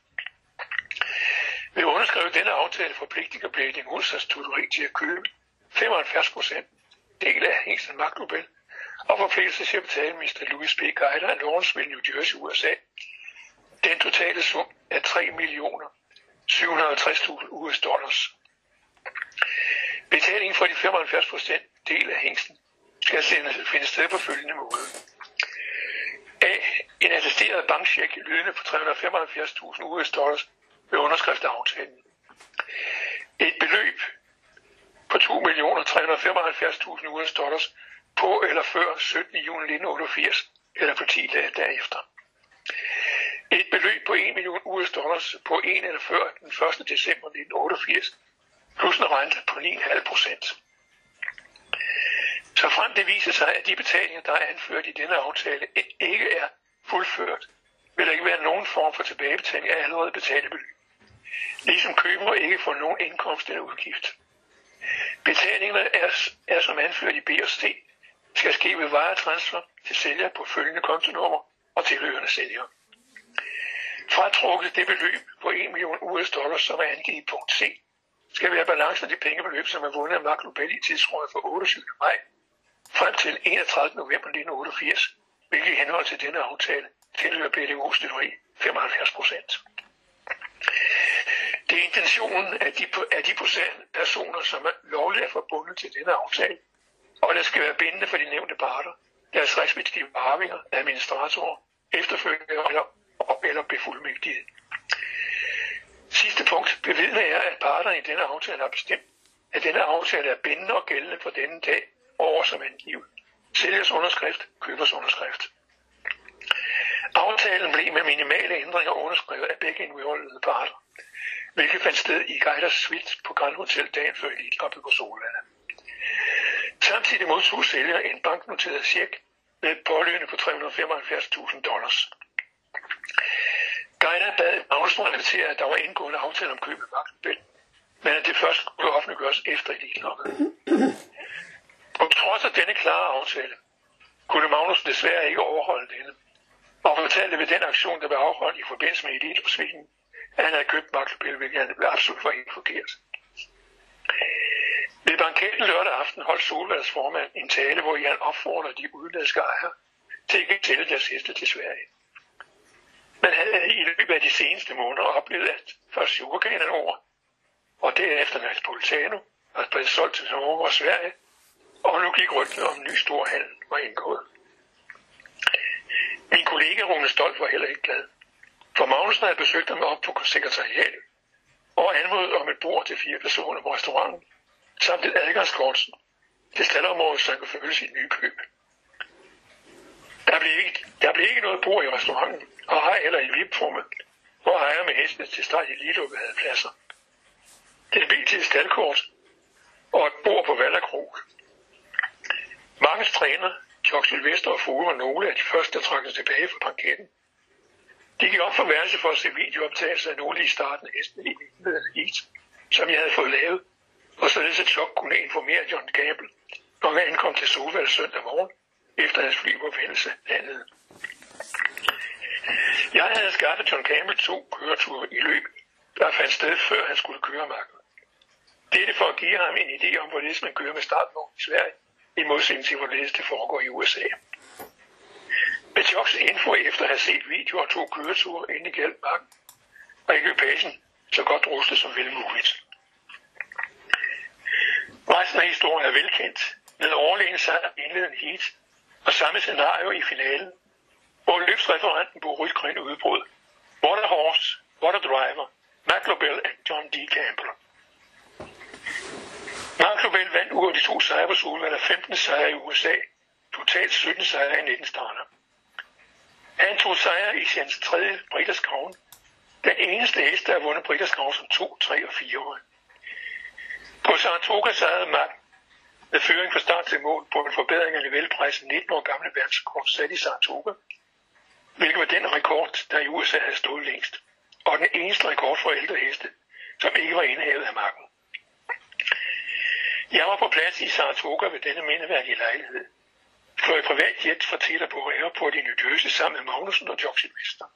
Ved at underskrive denne aftale forpligtiger Blading Ulsers tutori til at købe 75 procent del af Hengsten Nobel og forpligtelse til at betale Mr. Louis B. Geiler af Lawrenceville, New Jersey, USA. Den totale sum er 3 millioner 750.000 US dollars. Betalingen for de 75 procent del af hængsten skal finde sted på følgende måde. A. En attesteret bankcheck lydende på 375.000 US dollars ved underskrift af aftalen. Et beløb på 2.375.000 US dollars på eller før 17. juni 1988 eller på 10 dage derefter. Et beløb på 1 million US dollars på en eller før den 1. december 1988 plus en rente på 9,5 procent. Så frem det viser sig, at de betalinger, der er anført i denne aftale, ikke er fuldført, vil der ikke være nogen form for tilbagebetaling af allerede betalte beløb. Ligesom køber ikke får nogen indkomst eller udgift. Betalingerne er, er som anført i B og C, skal ske ved varetransfer til sælger på følgende kontonummer og tilhørende sælger. Fratrukket det beløb på 1 million US dollars, som er angivet i punkt C, skal være balance af de pengebeløb, som er vundet af Mark Nobel i tidsrådet for 28. maj frem til 31. november 1988, hvilket i henhold til denne aftale tilhører BDU's støtteri 75 procent. Det er intentionen at de, at de personer, som er lovligt er forbundet til denne aftale, og der skal være bindende for de nævnte parter, deres respektive arvinger, administratorer, efterfølgende eller, eller befuldmægtiget. Sidste punkt bevidner jeg, at parterne i denne aftale har bestemt, at denne aftale er bindende og gældende for denne dag over som angivet. Sælgers underskrift, købers underskrift. Aftalen blev med minimale ændringer underskrevet af begge involverede parter, hvilket fandt sted i Geiders Suite på Grand Hotel dagen før elitloppet på Solvand. Samtidig modtog sælger en banknoteret check med et pålydende på 375.000 dollars. Geider bad Magnussen relatere, at der var indgået en aftale om køb af Magtbæl, men at det først skulle offentliggøres efter elitloppet. På trods af denne klare aftale, kunne Magnus desværre ikke overholde denne, og fortalte ved den aktion, der blev afholdt i forbindelse med elitloppsvingen, at han havde købt Magtbæl, hvilket han absolut var helt forkert. Ved banketten lørdag aften holdt Solvalds formand en tale, hvor han opfordrede de udenlandske ejere til ikke at tælle deres heste til Sverige. Man havde i løbet af de seneste måneder oplevet, at først Sugarcanen over, og derefter Napolitano var blevet solgt til Norge og Sverige, og nu gik rygtet om en ny stor handel var indgået. Min kollega Rune Stolt var heller ikke glad, for Magnussen havde besøgt ham op på sekretariatet og anmodet om et bord til fire personer på restauranten, samt et adgangskort til staldområdet, så han kunne følge sit nye køb. Der blev, ikke, der blev ikke noget bord i restauranten, og ej heller i vipformet, hvor ejer med hestene til streg i Lilleup havde pladser. Det blev til staldkort og et bord på Vallerkrog. Mange træner, Jock Sylvester og Fuge var nogle af de første, der trak sig tilbage fra banketten. De gik op for værelse for at se videooptagelser af nogle i starten af hesten i heat, som jeg havde fået lavet, og således at Jock kunne informere John Gable, når han ankom til Sovald søndag morgen, efter hans fly var landede. Jeg havde skaffet John Campbell to køreture i løb, der fandt sted før han skulle køre marken. Dette for at give ham en idé om, hvorledes man kører med startvogn i Sverige, i modsætning til, hvorledes det foregår i USA. Med Jocks info efter at have set videoer og to køreture ind i galt og ekvipagen så godt rustet som vel muligt. Resten af historien er velkendt, med overlegen sejr indledende heat, og samme scenario i finalen, hvor løbsreferenten på Rydgren udbrød. What a horse, what a driver, Mark Lobel and John D. Campbell. Mark Lobel vandt ud af de to sejre på Solvand af 15 sejre i USA, totalt 17 sejre i 19 starter. Han tog sejre i sin tredje Britters Crown, den eneste hest, der har vundet Britters som 2, 3 og 4 år. På Saratoga sejrede Mark med føring fra start til mål på en forbedring af nivellepræsen 19 år gamle verdenskort sat i Saratoga, hvilket var den rekord, der i USA havde stået længst, og den eneste rekord for ældre heste, som ikke var indhavet af marken. Jeg var på plads i Saratoga ved denne mindeværdige lejlighed, fløj privat jet fra Teterboro Airport i New Jersey sammen med Magnussen og Jock Sylvester.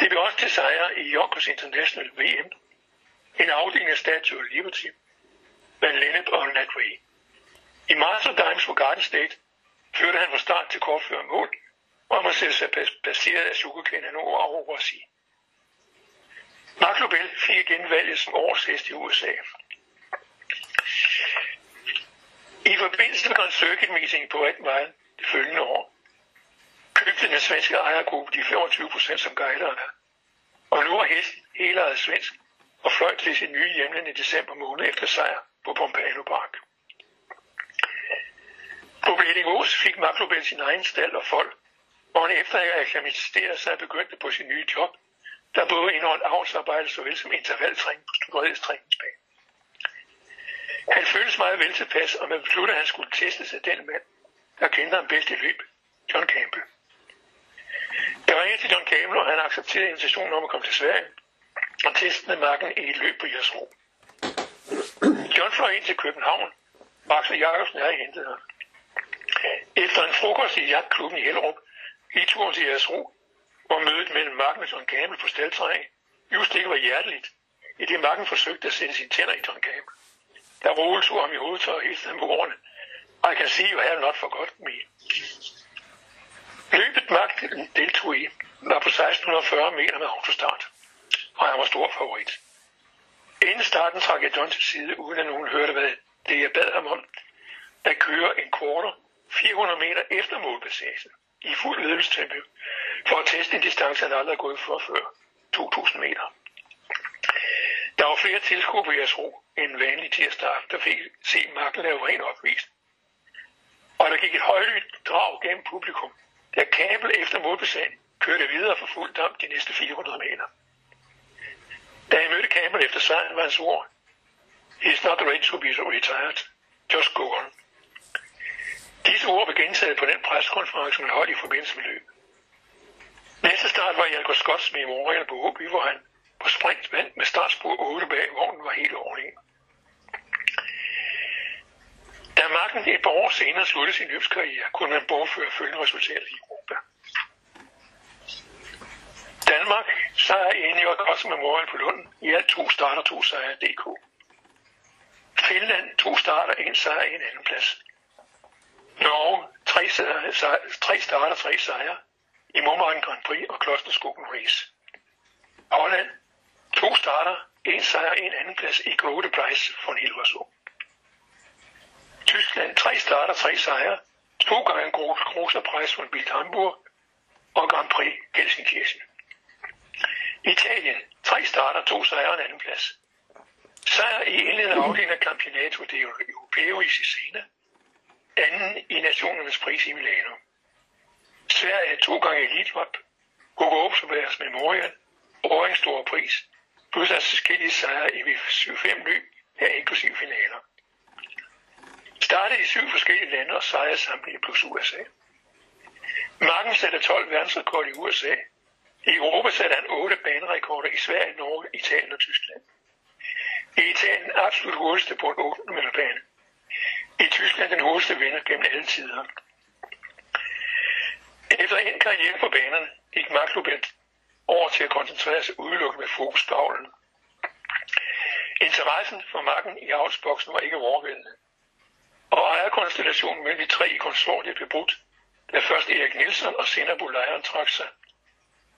Det blev også til sejr i Yonkers International VM, en afdeling af Statue of Liberty, Van Lennep og Nat Ray. I Marshall Dimes for Garden State førte han fra start til kort før mål, og må sætte sig baseret af sugarcanen over over. Mark Lobel fik igen valget som årshest i USA. I forbindelse med Grand Circuit Meeting på Red Mile det følgende år, købte den svenske ejergruppe de 25 procent som guider Og nu er hesten hele svensk og fløj til sin nye hjemland i december måned efter sejr på Pompano Park. På Bledingås fik Maklobel sin egen stald og folk, og efter jeg have så jeg begyndte på sin nye job, der både indeholdt avlsarbejde såvel som intervaltræning på Studeriets træningsbane. Han føltes meget vel tilpas, og man besluttede, at han skulle testes af den mand, der kendte ham bedst i løb, John Campbell. Jeg ringede til John Campbell, og han accepterede invitationen om at komme til Sverige og teste marken i et løb på Jersro. John fløj ind til København, og Axel Jacobsen havde hentet ham. Efter en frokost i jagtklubben i Hellerup, i turen til Jersro, hvor mødet mellem Magnus og en Campbell på steltræning just ikke var hjerteligt, i det Magnus forsøgte at sætte sine tænder i John Campbell. Der Roel tog ham i hovedet og hilste ham på ordene. I can see you have not forgotten me. Løbet Mark deltog i var på 1640 meter med autostart, og han var stor favorit. Inden starten trak jeg John til side, uden at nogen hørte, hvad det jeg bad ham om, at køre en kvarter 400 meter efter målpassagen i fuld ledelsestempo for at teste en distance, han aldrig har gået for før, 2000 meter. Der var flere tilskuere på jeres ro end vanlig tirsdag, der fik se Marken lave ren opvist. Og der gik et højlydt drag gennem publikum, da Kabel efter modbesand kørte videre for fuld damp de næste 400 meter. Da jeg mødte Campbell efter sejren, var hans ord, He's not ready to be retired. Just go on. Disse ord blev gentaget på den preskonference, man holdt i forbindelse med løbet. Næste start var Jalko Scotts Memorial på Åby, hvor han på sprint vandt med startspor 8 bag vognen var helt overlegen. Da Marken et par år senere sluttede sin løbskarriere, kunne man bortføre følgende resultater i Europa. Danmark sejr i New også med Memorial på Lund. I alt to starter, to sejre DK. Finland to starter, en sejr, en anden plads. Norge tre, sejre, tre starter, tre sejre i Mommarken Grand Prix og Klosterskogen Race. Holland to starter, en sejr, en anden plads i Gode Prize for Hilversum. Tyskland tre starter, tre sejre, to gange en Großer Preis von Bild Hamburg og Grand Prix Gelsenkirchen. Italien. Tre starter, to sejre og en anden plads. Sejr i indledende afdeling af Campionato de Europeo i Cesena. Anden i Nationernes pris i Milano. Sverige to gange Elite Hugo Observers Memorial. Årings store pris. Plus altså forskellige sejre i V75 løb her inklusive finaler. Startede i syv forskellige lande og sejrede samtlige plus USA. Marken satte 12 verdensrekord i USA i Europa satte han 8 banerekorder i Sverige, Norge, Italien og Tyskland. I Italien absolut hurtigste på en 8 meter bane. I Tyskland den hurtigste vinder gennem alle tider. Efter en karriere på banerne gik Marklubent over til at koncentrere sig udelukkende med fokus på avlen. Interessen for marken i avlsboksen var ikke overvældende. Og ejerkonstellationen mellem de tre i konsortiet blev brudt, da først Erik Nielsen og senere Bulejeren trak sig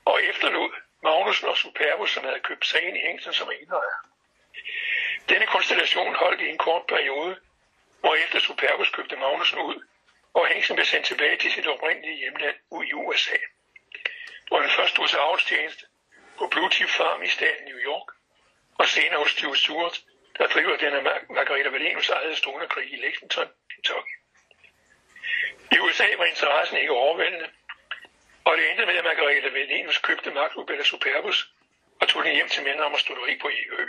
og efterlod Magnussen og Superbus, som havde købt sagen i hængsen som enejer. Denne konstellation holdt i en kort periode, hvor efter Superbus købte Magnussen ud, og hængsen blev sendt tilbage til sit oprindelige hjemland ud i USA. Hvor han først stod til avlstjeneste på Blue Chip Farm i staten New York, og senere hos Steve Stewart, der driver denne Margareta Valenus eget stonerkrig i Lexington, Kentucky. I USA var interessen ikke overvældende, og det endte med, at Margareta Venenus købte Bella Superbus og tog den hjem til mænd om at stå på EU.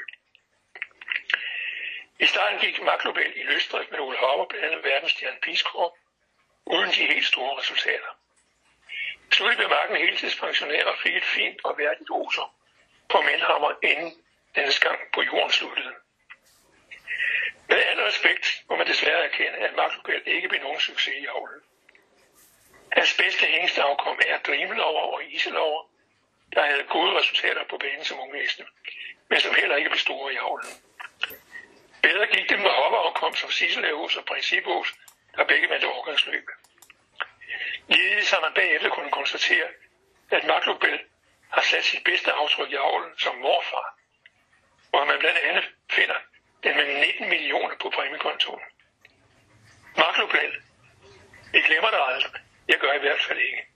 I starten gik Maklobel i løsdrift med Ole Hopper blandt andet verdensstjerne Piskorp, uden de helt store resultater. Slutte blev Marken heltidspensionær og fik et fint og værdigt oser på Mindhammer, inden denne skam på jorden sluttede. Med al respekt må man desværre erkende, at Maklobel ikke blev nogen succes i avlen. Hans bedste hængsteafkom er Drimelover og Iselover, der havde gode resultater på banen som unge men som heller ikke blev store i avlen. Bedre gik det med hoppeafkom som Sisselhavs og Principos, der begge vandt overgangsløb. Ligeledes har man bagefter kunne konstatere, at Maglubel har sat sit bedste aftryk i avlen som morfar, hvor man blandt andet finder den med 19 millioner på præmiekontoen. Maglubel, vi glemmer det aldrig. Jeg gør i hvert fald ikke.